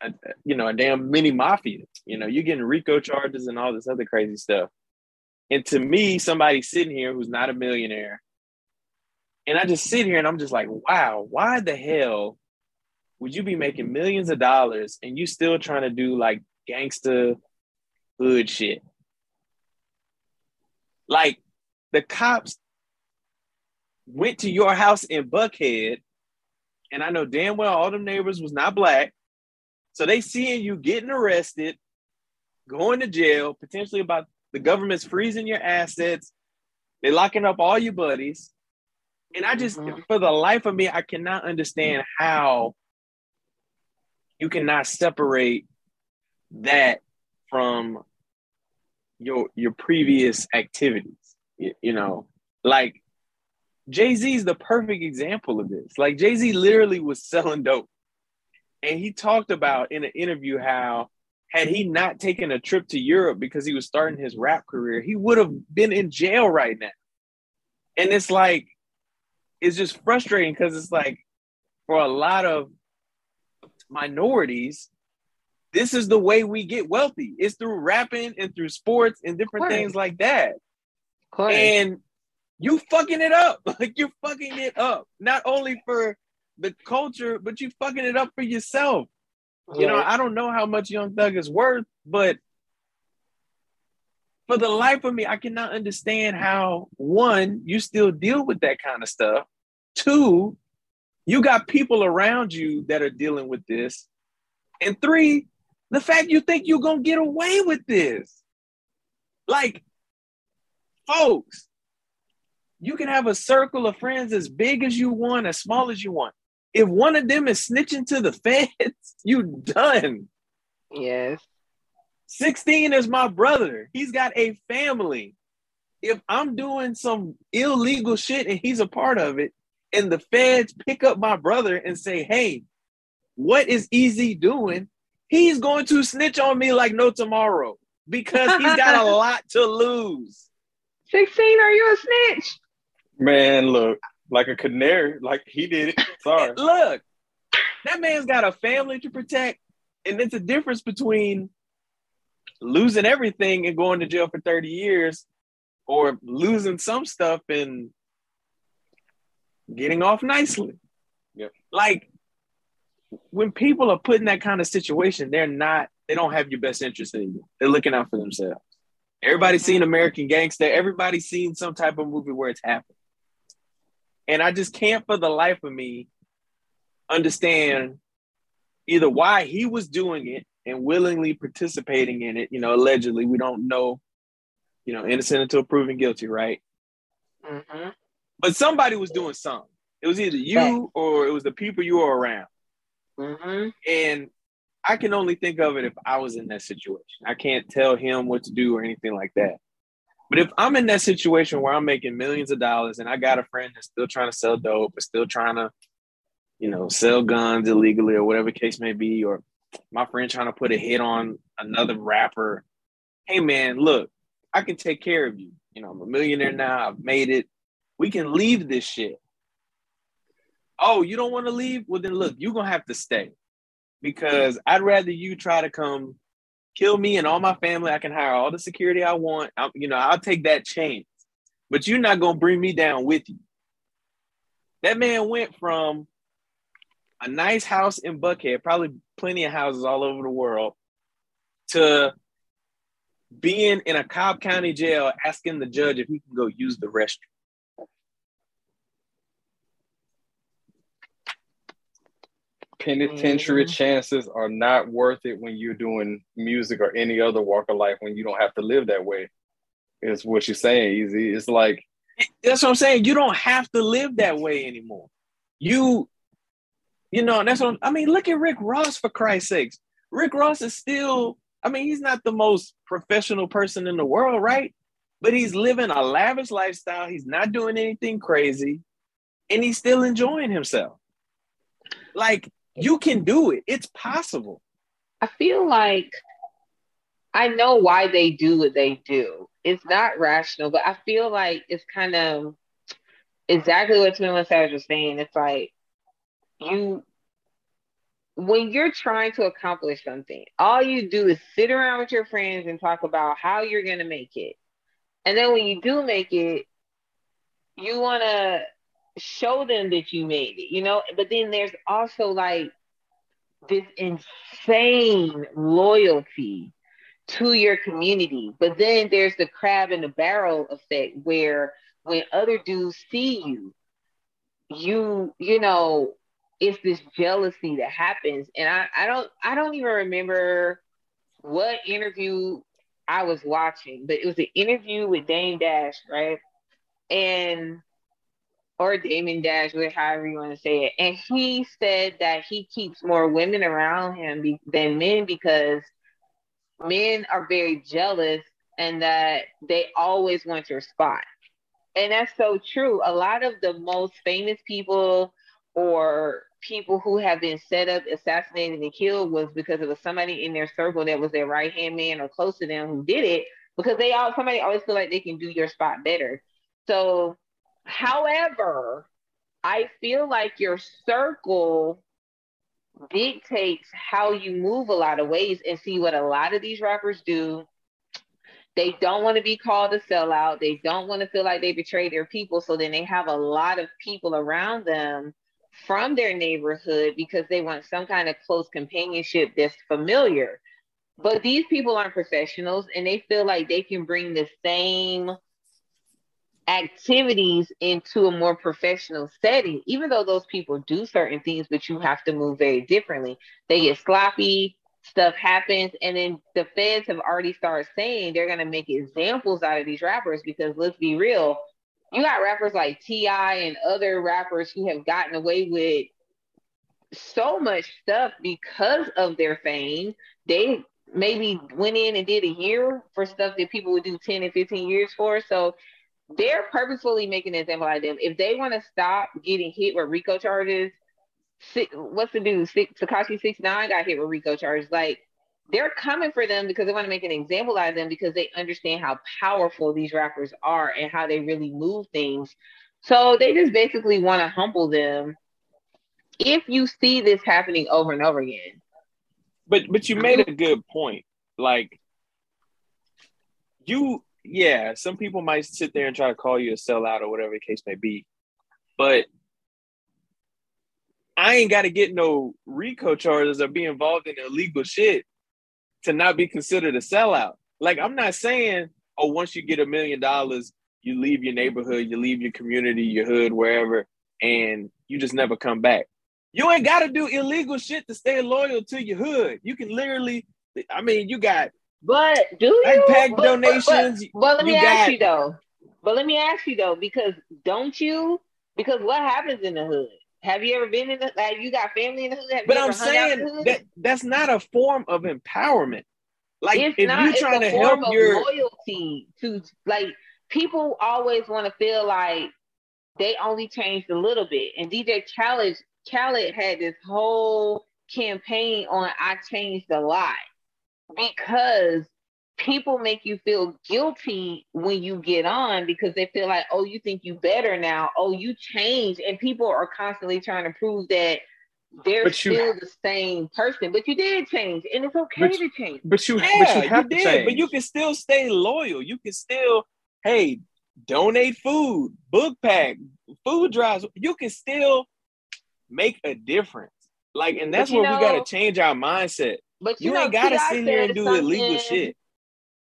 a, you know, a damn mini mafia. You know, you're getting RICO charges and all this other crazy stuff. And to me, somebody sitting here who's not a millionaire, and I just sit here and I'm just like, wow, why the hell would you be making millions of dollars and you still trying to do like gangster hood shit? Like the cops went to your house in Buckhead, and I know damn well all them neighbors was not black. So they seeing you getting arrested, going to jail, potentially about the government's freezing your assets, they locking up all your buddies. And I just, mm-hmm. for the life of me, I cannot understand how you cannot separate that from your your previous activities. You, you know, like Jay Z is the perfect example of this. Like Jay Z literally was selling dope, and he talked about in an interview how had he not taken a trip to Europe because he was starting his rap career, he would have been in jail right now. And it's like, it's just frustrating because it's like, for a lot of minorities, this is the way we get wealthy. It's through rapping and through sports and different things like that. And you fucking it up. *laughs* Like you're fucking it up. Not only for the culture, but you fucking it up for yourself. You know, I don't know how much Young Thug is worth, but for the life of me, I cannot understand how one, you still deal with that kind of stuff. Two, you got people around you that are dealing with this. And three, the fact you think you're gonna get away with this. Like, folks, you can have a circle of friends as big as you want, as small as you want. If one of them is snitching to the *laughs* feds, you done. Yes. 16 is my brother. He's got a family. If I'm doing some illegal shit and he's a part of it, and the feds pick up my brother and say, hey, what is EZ doing? He's going to snitch on me like no tomorrow because he's got a *laughs* lot to lose. 16, are you a snitch? Man, look, like a canary, like he did it. *laughs* Sorry. Look, that man's got a family to protect, and it's a difference between losing everything and going to jail for 30 years or losing some stuff and getting off nicely. Yep. Like when people are put in that kind of situation, they're not, they don't have your best interest in you. They're looking out for themselves. Everybody's seen American Gangster. Everybody's seen some type of movie where it's happened. And I just can't for the life of me understand either why he was doing it and willingly participating in it. You know, allegedly, we don't know, you know, innocent until proven guilty, right? Mm-hmm. But somebody was doing something. It was either you or it was the people you were around. Mm-hmm. And I can only think of it if I was in that situation. I can't tell him what to do or anything like that. But if I'm in that situation where I'm making millions of dollars and I got a friend that's still trying to sell dope or still trying to, you know, sell guns illegally or whatever the case may be, or my friend trying to put a hit on another rapper, hey man, look, I can take care of you. You know, I'm a millionaire now. I've made it. We can leave this shit. Oh, you don't want to leave? Well, then look, you're gonna have to stay because I'd rather you try to come kill me and all my family. I can hire all the security I want. i you know, I'll take that chance, but you're not gonna bring me down with you. That man went from a nice house in Buckhead, probably plenty of houses all over the world, to being in a Cobb County jail asking the judge if he can go use the restroom. Penitentiary mm-hmm. chances are not worth it when you're doing music or any other walk of life when you don't have to live that way. Is what you're saying, EZ. It's like that's what I'm saying. You don't have to live that way anymore. You, you know, that's what I'm, I mean. Look at Rick Ross for Christ's sakes. Rick Ross is still. I mean, he's not the most professional person in the world, right? But he's living a lavish lifestyle. He's not doing anything crazy, and he's still enjoying himself. Like you can do it. It's possible. I feel like I know why they do what they do. It's not rational, but I feel like it's kind of exactly what Twin Savage was saying. It's like you when you're trying to accomplish something, all you do is sit around with your friends and talk about how you're gonna make it. And then when you do make it, you wanna show them that you made it, you know. But then there's also like this insane loyalty to your community. But then there's the crab in the barrel effect where when other dudes see you, you, you know, it's this jealousy that happens. And I, I don't I don't even remember what interview I was watching, but it was an interview with Dame Dash, right? And or Damon Dash, however you want to say it. And he said that he keeps more women around him be- than men because men are very jealous and that they always want your spot. And that's so true. A lot of the most famous people or people who have been set up, assassinated, and killed was because it was somebody in their circle that was their right hand man or close to them who did it because they all somebody always feel like they can do your spot better. So However, I feel like your circle dictates how you move a lot of ways and see what a lot of these rappers do. They don't want to be called a sellout. They don't want to feel like they betray their people. So then they have a lot of people around them from their neighborhood because they want some kind of close companionship that's familiar. But these people aren't professionals and they feel like they can bring the same activities into a more professional setting, even though those people do certain things, but you have to move very differently. They get sloppy, stuff happens, and then the feds have already started saying they're gonna make examples out of these rappers because let's be real, you got rappers like T.I. and other rappers who have gotten away with so much stuff because of their fame. They maybe went in and did a year for stuff that people would do 10 and 15 years for. So they're purposefully making an example out of them. If they want to stop getting hit with RICO charges, six, what's the dude? Six, Tekashi Six Nine got hit with RICO charges. Like they're coming for them because they want to make an example out of them because they understand how powerful these rappers are and how they really move things. So they just basically want to humble them. If you see this happening over and over again, but but you made a good point. Like you yeah, some people might sit there and try to call you a sellout or whatever the case may be. But I ain't got to get no RICO charges or be involved in illegal shit to not be considered a sellout. Like, I'm not saying, oh, once you get a million dollars, you leave your neighborhood, you leave your community, your hood, wherever, and you just never come back. You ain't got to do illegal shit to stay loyal to your hood. You can literally, I mean, you got but do you? Backpack but, donations. But, but, but let me ask got- you though. But let me ask you though, because don't you? Because what happens in the hood? Have you ever been in the like you got family in the hood? Have But I'm ever hung out in saying that that's not a form of empowerment. Like it's if not, you're trying to help your loyalty to like people always want to feel like they only changed a little bit. And DJ Khaled Khaled had this whole campaign on I changed a lot because people make you feel guilty when you get on because they feel like, oh, you think you better now. Oh, you changed. And people are constantly trying to prove that they're But you- still the same person. But you did change, and it's okay But- to change. But you, yeah, but you have to did, change. but you can still stay loyal. You can still, hey, donate food, book pack, food drives. You can still make a difference. Like, and that's you where we gotta change our mindset. But You, you, know, ain't gotta T.I. sit here and do illegal shit.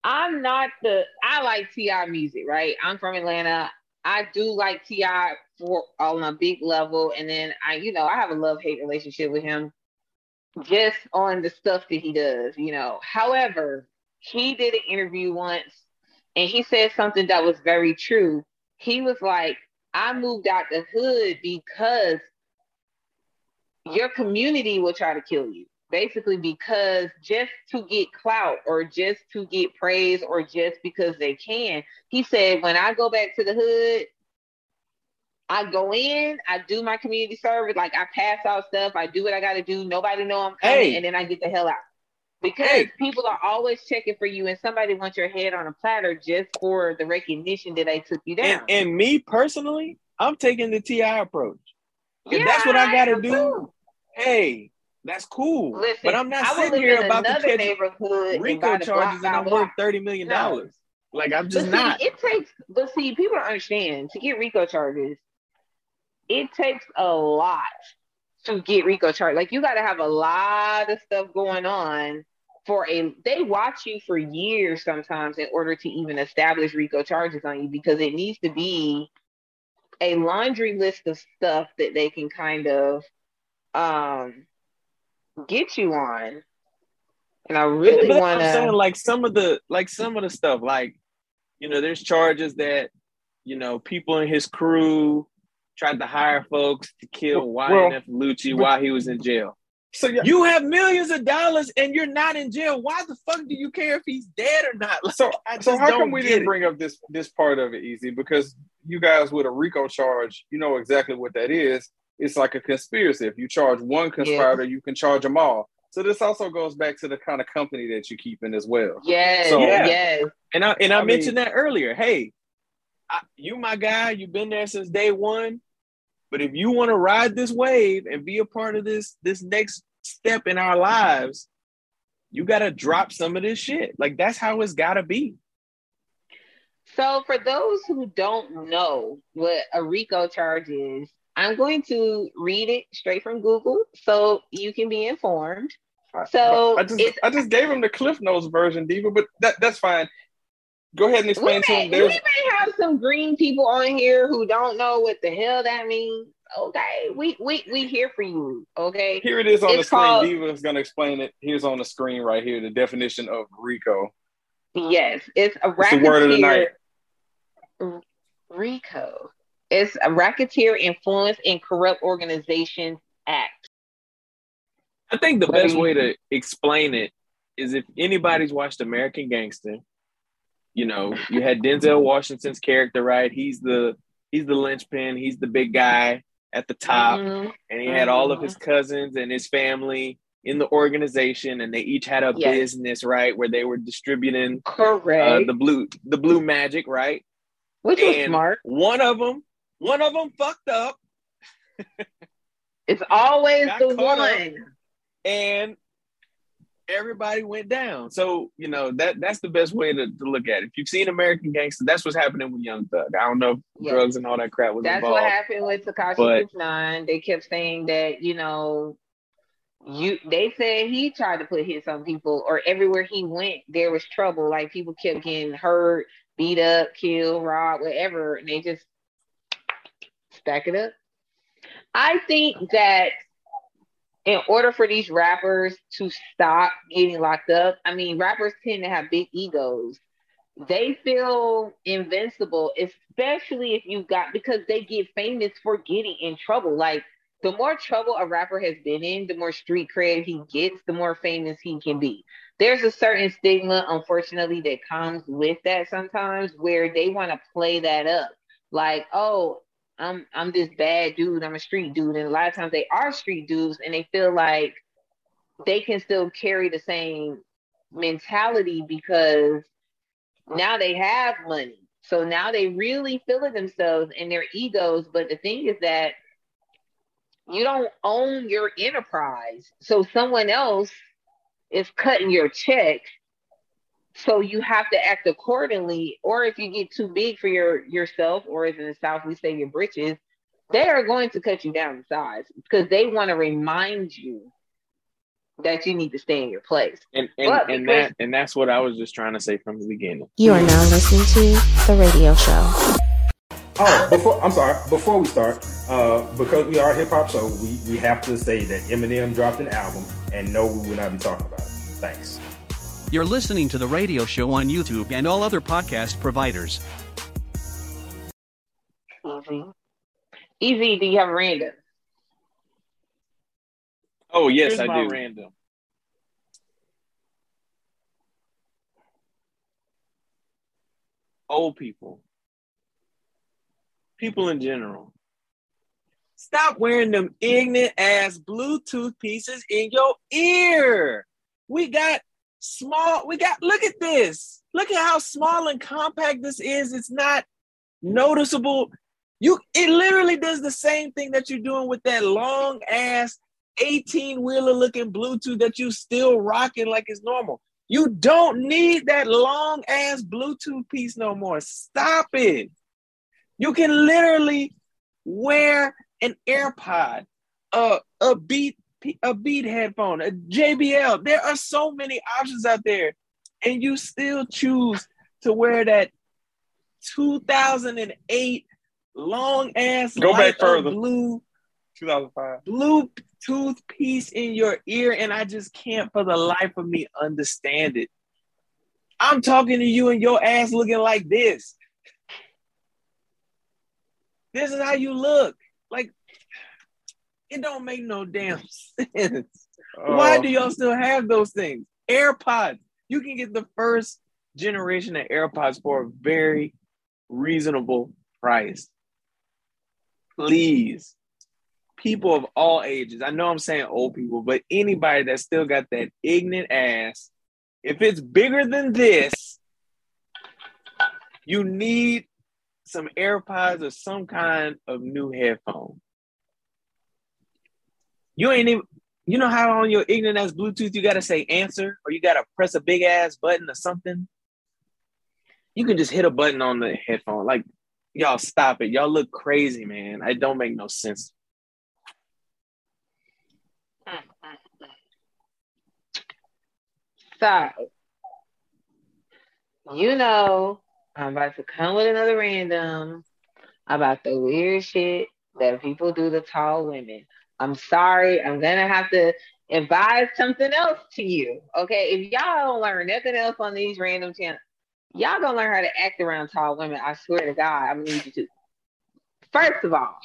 I'm not the I like T.I. music, right? I'm from Atlanta. I do like T.I. for on a big level, and then I, you know, I have a love hate relationship with him, just on the stuff that he does, you know. However, he did an interview once, and he said something that was very true. He was like, "I moved out the hood because your community will try to kill you." Basically because just to get clout or just to get praise or just because they can. He said, when I go back to the hood, I go in, I do my community service, like I pass out stuff, I do what I got to do. Nobody know I'm coming, Hey. and then I get the hell out. Because Hey. people are always checking for you, and somebody wants your head on a platter just for the recognition that they took you down. And, and me personally, I'm taking the T.I. approach. If Yeah, that's what I gotta am do, too. hey, that's cool. Listen, but I'm not I sitting here about to catch neighborhood RICO buy the block charges and I'm worth thirty million No. dollars. Like I'm just see, not. it takes, but see, people don't understand to get RICO charges. It takes a lot to get RICO charges. Like you got to have a lot of stuff going on for a. They watch you for years sometimes in order to even establish RICO charges on you because it needs to be a laundry list of stuff that they can kind of um get you on. And I really But want I'm saying to. like some of the like some of the stuff like you know there's charges that you know people in his crew tried to hire folks to kill Well, YFN Lucci while he was in jail. So yeah, You have millions of dollars and you're not in jail. Why the fuck do you care if he's dead or not? Like, so I so how don't come we didn't it. bring up this this part of it EZ? Because you guys with a RICO charge, you know exactly what that is. It's like a conspiracy. If you charge one conspirator, you can charge them all. So this also goes back to the kind of company that you're keeping as well. Yes, So- Yeah. yes. And I and I, I mentioned mean- that earlier. Hey, I, you my guy. You've been there since day one. But if you want to ride this wave and be a part of this this next step in our lives, you got to drop some of this shit. Like that's how it's got to be. So, for those who don't know what a RICO charge is, I'm going to read it straight from Google so you can be informed. So, I just I just gave him the Cliff Notes version, Diva, but that that's fine. Go ahead and explain to may, him. we may have some green people on here who don't know what the hell that means. Okay, we we we here for you. Okay, here it is on the It's screen. called- Diva is going to explain it. Here's on the screen right here the definition of RICO. Yes, it's a It's the word of the night. RICO. It's a racketeer influence and corrupt organization act. I think the What best way to explain it is if anybody's watched American Gangster, you know, you had Denzel Washington's character, right? He's the he's the linchpin, he's the big guy at the top, Mhm. and he had all of his cousins and his family in the organization, and they each had a Yes. business, right, where they were distributing Correct. uh, the blue the blue magic, right? Which was smart. One of them, one of them fucked up. It's always the one. and everybody went down. So you know that that's the best way to, to look at it. If you've seen American Gangster, that's what's happening with Young Thug. I don't know if Yes. drugs and all that crap was That's involved. what happened with Tekashi But- Six Nine. They kept saying that you know, you. They said he tried to put hits on people, or everywhere he went, there was trouble. Like people kept getting hurt, beat up, killed, robbed, whatever, and they just stack it up. I think that in order for these rappers to stop getting locked up, I mean, rappers tend to have big egos. They feel invincible, especially if you've got because they get famous for getting in trouble. Like the more trouble a rapper has been in, the more street cred he gets, the more famous he can be. There's a certain stigma, unfortunately, that comes with that sometimes where they want to play that up. Like, oh, I'm I'm this bad dude, I'm a street dude. And a lot of times they are street dudes and they feel like they can still carry the same mentality because now they have money. So now they really feel it themselves and their egos. But the thing is that you don't own your enterprise. So someone else is cutting your check. So you have to act accordingly. Or if you get too big for your yourself, or as in the South we say your britches, they are going to cut you down in size because they want to remind you that you need to stay in your place. And and, But and because- that and that's what I was just trying to say from the beginning. You are now listening to The Radio Show. Oh, before I'm sorry. Before we start, uh, because we are a hip hop show, we, we have to say that Eminem dropped an album, and no, we will not be talking about it. Thanks. You're listening to the radio show on YouTube and all other podcast providers. EZ. EZ, do you have a random? Oh yes, Here's I my do. random. Old people, people in general. Stop wearing them ignorant ass Bluetooth pieces in your ear. We got small. We got. Look at this. Look at how small and compact this is. It's not noticeable. You. It literally does the same thing that you're doing with that long ass 18 wheeler looking Bluetooth that you still rocking like it's normal. You don't need that long ass Bluetooth piece no more. Stop it. You can literally wear an AirPod, a a beat a beat headphone, a JBL. There are so many options out there, and you still choose to wear that 2008 long ass Go back further. blue 2005. Bluetooth piece in your ear, and I just can't for the life of me understand it. I'm talking to you and your ass looking like this. This is how you look. Like, it don't make no damn *laughs* sense. Why Oh. do y'all still have those things? AirPods. You can get the first generation of AirPods for a very reasonable price. Please people of all ages. I know I'm saying old people, but anybody that still got that ignorant ass, if it's bigger than this, you need some AirPods or some kind of new headphone. You ain't even, you know how on your ignorant ass Bluetooth you gotta say answer or you gotta press a big ass button or something? You can just hit a button on the headphone. Like, y'all stop it. Y'all look crazy, man. It don't make no sense. So, you know, I'm about to come with another random about the weird shit that people do to tall women. I'm sorry, I'm gonna have to advise something else to you. Okay, if y'all don't learn nothing else on these random channels, y'all gonna learn how to act around tall women. I swear to God, I'm gonna need you to. First of all,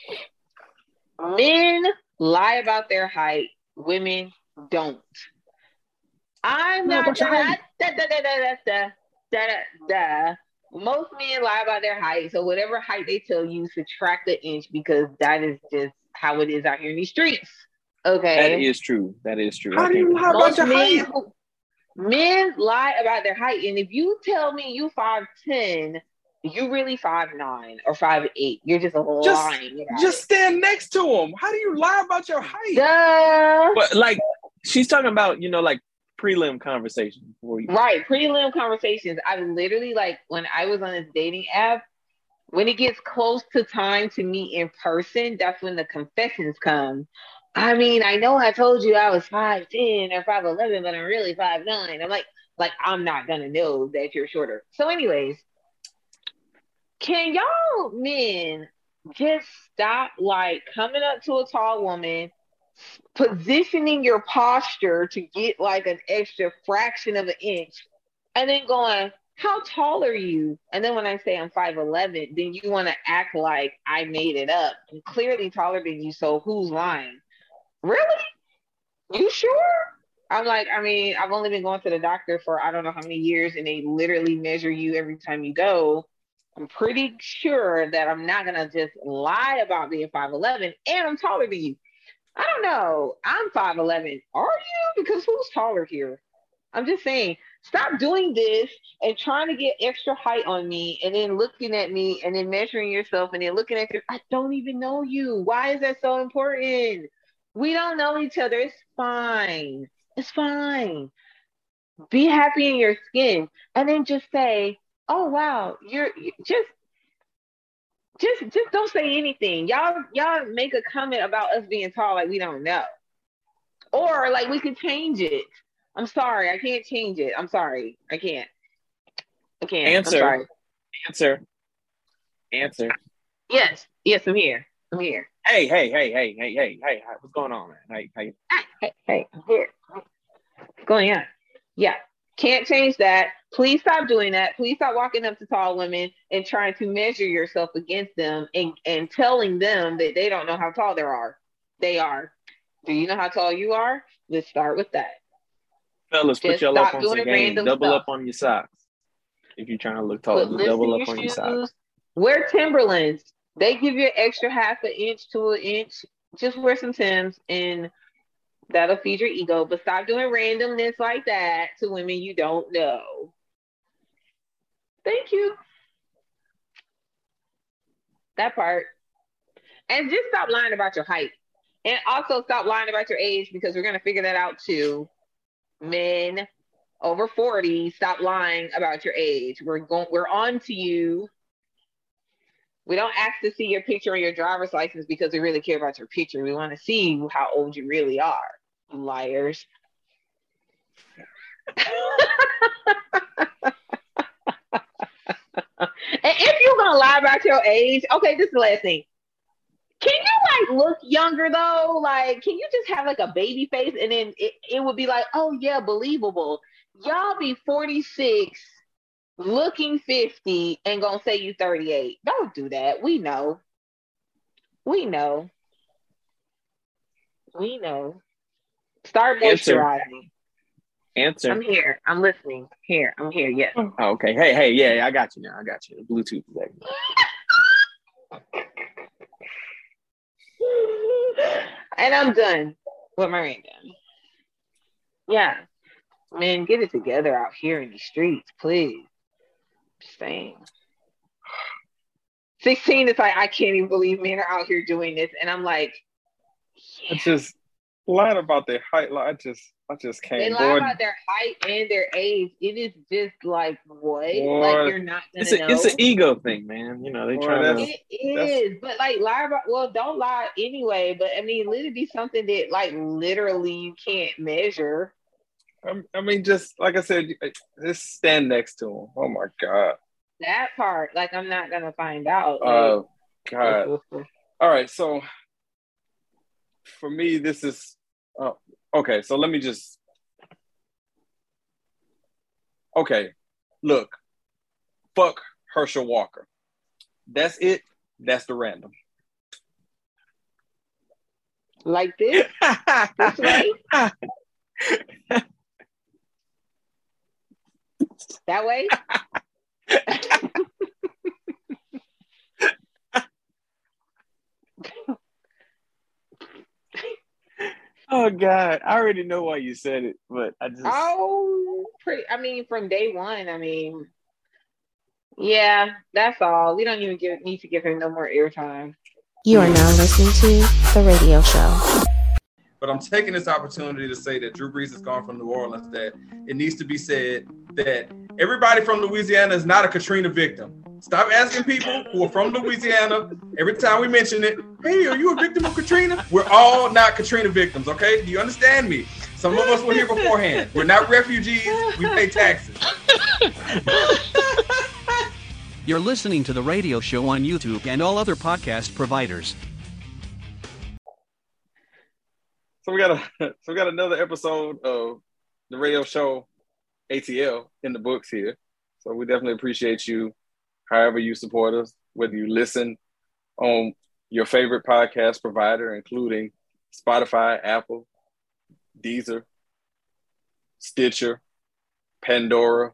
men lie about their height, women don't. I'm Lie not gonna da, da, da, da, da, da, da, da. Most men lie about their height, so whatever height they tell you, subtract an inch because that is just how it is out here in these streets. Okay. That is true. That is true. How do you lie about your men, height? men lie about their height, and if you tell me you five ten, you really five nine or five eight. You're just Just, lying. about just stand next to him. How do you lie about your height? it. Duh. But like she's talking about, you know, like prelim conversations before you Right, prelim conversations. I literally like when I was on this dating app. When it gets close to time to meet in person, that's when the confessions come. I mean, I know I told you I was five ten or five eleven, but I'm really five nine. I'm like, like I'm not gonna know that you're shorter. So, anyways, can y'all men just stop like coming up to a tall woman, positioning your posture to get like an extra fraction of an inch, and then going, how tall are you? And then when I say I'm 5'11, then you want to act like I made it up. I'm clearly taller than you, so who's lying? Really? You sure? I'm like, I mean, I've only been going to the doctor for I don't know how many years, and they literally measure you every time you go. I'm pretty sure that I'm not gonna just lie about being 5'11 and I'm taller than you. I don't know. I'm 5'11. Are you? Because who's taller here? I'm just saying, stop doing this and trying to get extra height on me and then looking at me and then measuring yourself and then looking at your I don't even know you. Why is that so important? We don't know each other. It's fine. It's fine. Be happy in your skin and then just say, "Oh wow, you're you- just just just don't say anything. Y'all y'all make a comment about us being tall like we don't know. Or like we could change it. I'm sorry, I can't change it. I'm sorry. I can't. I can't. I'm Answer. sorry. Answer. Answer. Yes. Yes, I'm here. I'm here. Hey, hey, hey, hey, hey, hey, hey, what's going on, man? Hey, hey. Hey, hey, I'm here. What's going on? Yeah. Can't change that. Please stop doing that. Please stop walking up to tall women and trying to measure yourself against them and, and telling them that they don't know how tall they are. They are. Do you know how tall you are? Let's start with that. Fellas, put Just your up on some game. Double stuff. up on your socks. If you're trying to look tall, just double up on your socks. Wear Timberlands. They give you an extra half an inch to an inch. Just wear some Tims and that'll feed your ego. But stop doing randomness like that to women you don't know. Thank you. That part. And just stop lying about your height. And also stop lying about your age because we're gonna figure that out too. Men over 40, stop lying about your age. We're going we're on to you. We don't ask to see your picture on your driver's license because we really care about your picture. We want to see how old you really are. Liars. *laughs* and if you're gonna lie about your age, okay, this is the last thing. Can you like look younger though? Like, can you just have like a baby face and then it, it would be like, oh yeah, believable. Y'all be 46, looking 50, and gonna say you 38. Don't do that. We know. We know. We know. Start moisturizing. Answer. I'm here. I'm listening. Here. I'm here. Yes. Oh, okay. Hey, hey, yeah, I got you now. I got you. Bluetooth. *laughs* *laughs* and I'm done with my random. Yeah. Man, get it together out here in the streets, please. Just saying. 16 is like, I can't even believe men are out here doing this. And I'm like, I just lying about their height. Like I just, I just they can't. lie Boy, about their height and their age. It is just like, what? Boy. like, you're not going It's a, know. it's an ego thing, man. You know, they Boy, try to. It is, but like lie about well, don't lie anyway. But I mean, let it be something that like literally you can't measure. I, I mean, just like I said, just stand next to him. Oh my god. That part, like I'm not gonna find out. Oh, like, Oh god. *laughs* All right, so for me, this is uh, okay. So let me just okay. Look, fuck Herschel Walker. That's it. That's the random. like this, this way, that way. *laughs* Oh God, I already know why you said it, but I just. Oh, pretty. I mean, from day one. I mean, yeah, that's all. We don't even give, need to give him no more airtime. You are now listening to The Radio Show. But I'm taking this opportunity to say that Drew Brees has gone from New Orleans. That it needs to be said that everybody from Louisiana is not a Katrina victim. Stop asking people who are from Louisiana every time we mention it. Hey, are you a victim of Katrina? We're all not Katrina victims, okay? Do you understand me? Some of us were here beforehand. We're not refugees. We pay taxes. You're listening to the radio show on YouTube and all other podcast providers. So we got a so we got another episode of the radio show ATL in the books here. So we definitely appreciate you, however you support us, whether you listen on your favorite podcast provider, including Spotify, Apple, Deezer, Stitcher, Pandora,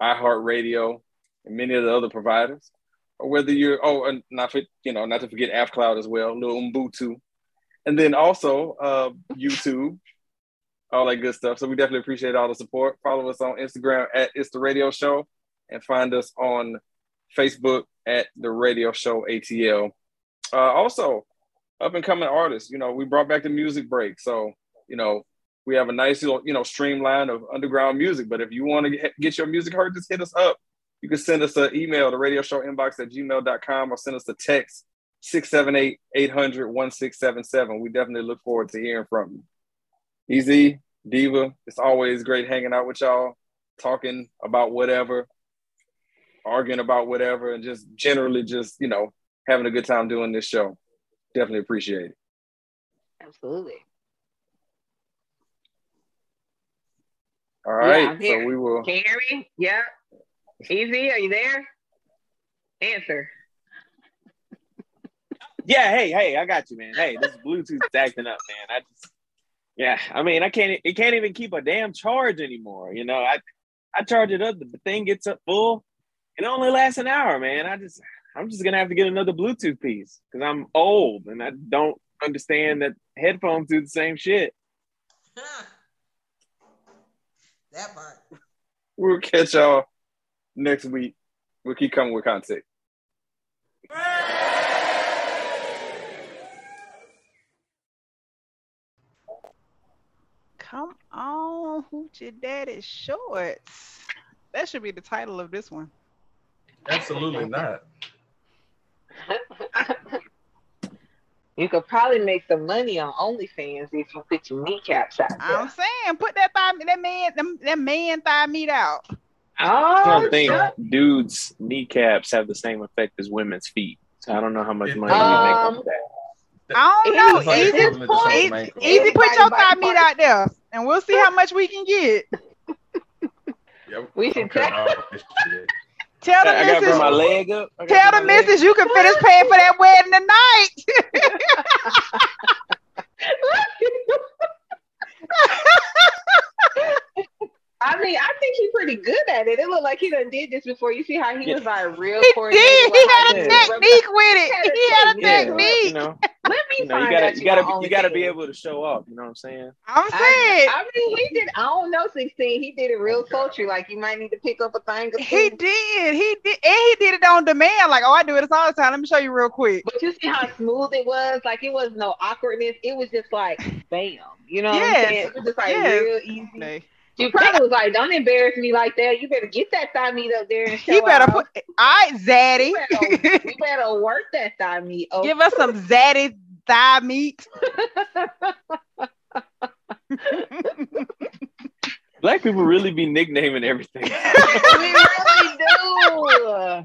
iHeartRadio, and many of the other providers, or whether you're oh, and not for, you know not to forget AppCloud as well, little Ubuntu, and then also uh, YouTube, all that good stuff. So we definitely appreciate all the support. Follow us on Instagram at It's the Radio Show, and find us on Facebook at the Radio Show ATL. Uh, also, up and coming artists. You know, we brought back the music break, so you know we have a nice little you know streamline of underground music. But if you want to get your music heard, just hit us up. You can send us an email the radio show inbox at gmail.com or send us a text 678 800 1677. We definitely look forward to hearing from you. EZ, Diva, it's always great hanging out with y'all, talking about whatever, arguing about whatever, and just generally just, you know, having a good time doing this show. Definitely appreciate it. Absolutely. All right. Yeah, so we will. Can you hear me? Yeah. EZ, are you there? Answer. Yeah, hey, hey, I got you, man. Hey, this Bluetooth's acting up, man. I just, yeah, I mean, I can't, it can't even keep a damn charge anymore. You know, I, I charge it up, the thing gets up full, it only lasts an hour, man. I just, I'm just gonna have to get another Bluetooth piece because I'm old and I don't understand that headphones do the same shit. *laughs* That part. We'll catch y'all next week. We'll keep coming with content. Come on, Hoochie Daddy Shorts. That should be the title of this one. Absolutely *laughs* not. You could probably make some money on OnlyFans if you put your kneecaps out there. I'm saying, put that thigh, that man, them, that man thigh meat out. I Oh, don't think shut- dudes' kneecaps have the same effect as women's feet. So I don't know how much money you make on um, that. I don't know. Like EZ, equivalent to something easy, easy put your thigh meat out there, and we'll see how much we can get. Yeah, We should I'm cutting all this shit. Tell the I gotta my missus, leg up. Tell the bring leg missus you can *laughs* finish paying for that wedding tonight. *laughs* *laughs* I mean, I think he's pretty good at it. It looked like he done did this before. You see how he was like real He coordinated. did. He had a was Yeah. rubbing- technique with it. He had a technique. you know, Let me you, know, find you gotta, out you gotta, on you gotta be able to show off. You know what I'm saying? I'm I, saying I mean, he did. I don't know, sixteen. He did it real sultry. Like you might need to pick up a thing he did. He did, and he did it on demand. Like, oh, I do this all the time. Let me show you real quick. But you see how smooth it was? Like it was no awkwardness. It was just like bam. You know what I'm saying? It was just like Yes. real easy. Nay. She probably was like, "Don't embarrass me like that. You better get that thigh meat up there and show He better off. put. All right, Zaddy. You better, you better work that thigh meat. Oh, Give us some Zaddy thigh meat. Black people really be nicknaming everything. *laughs* we really do.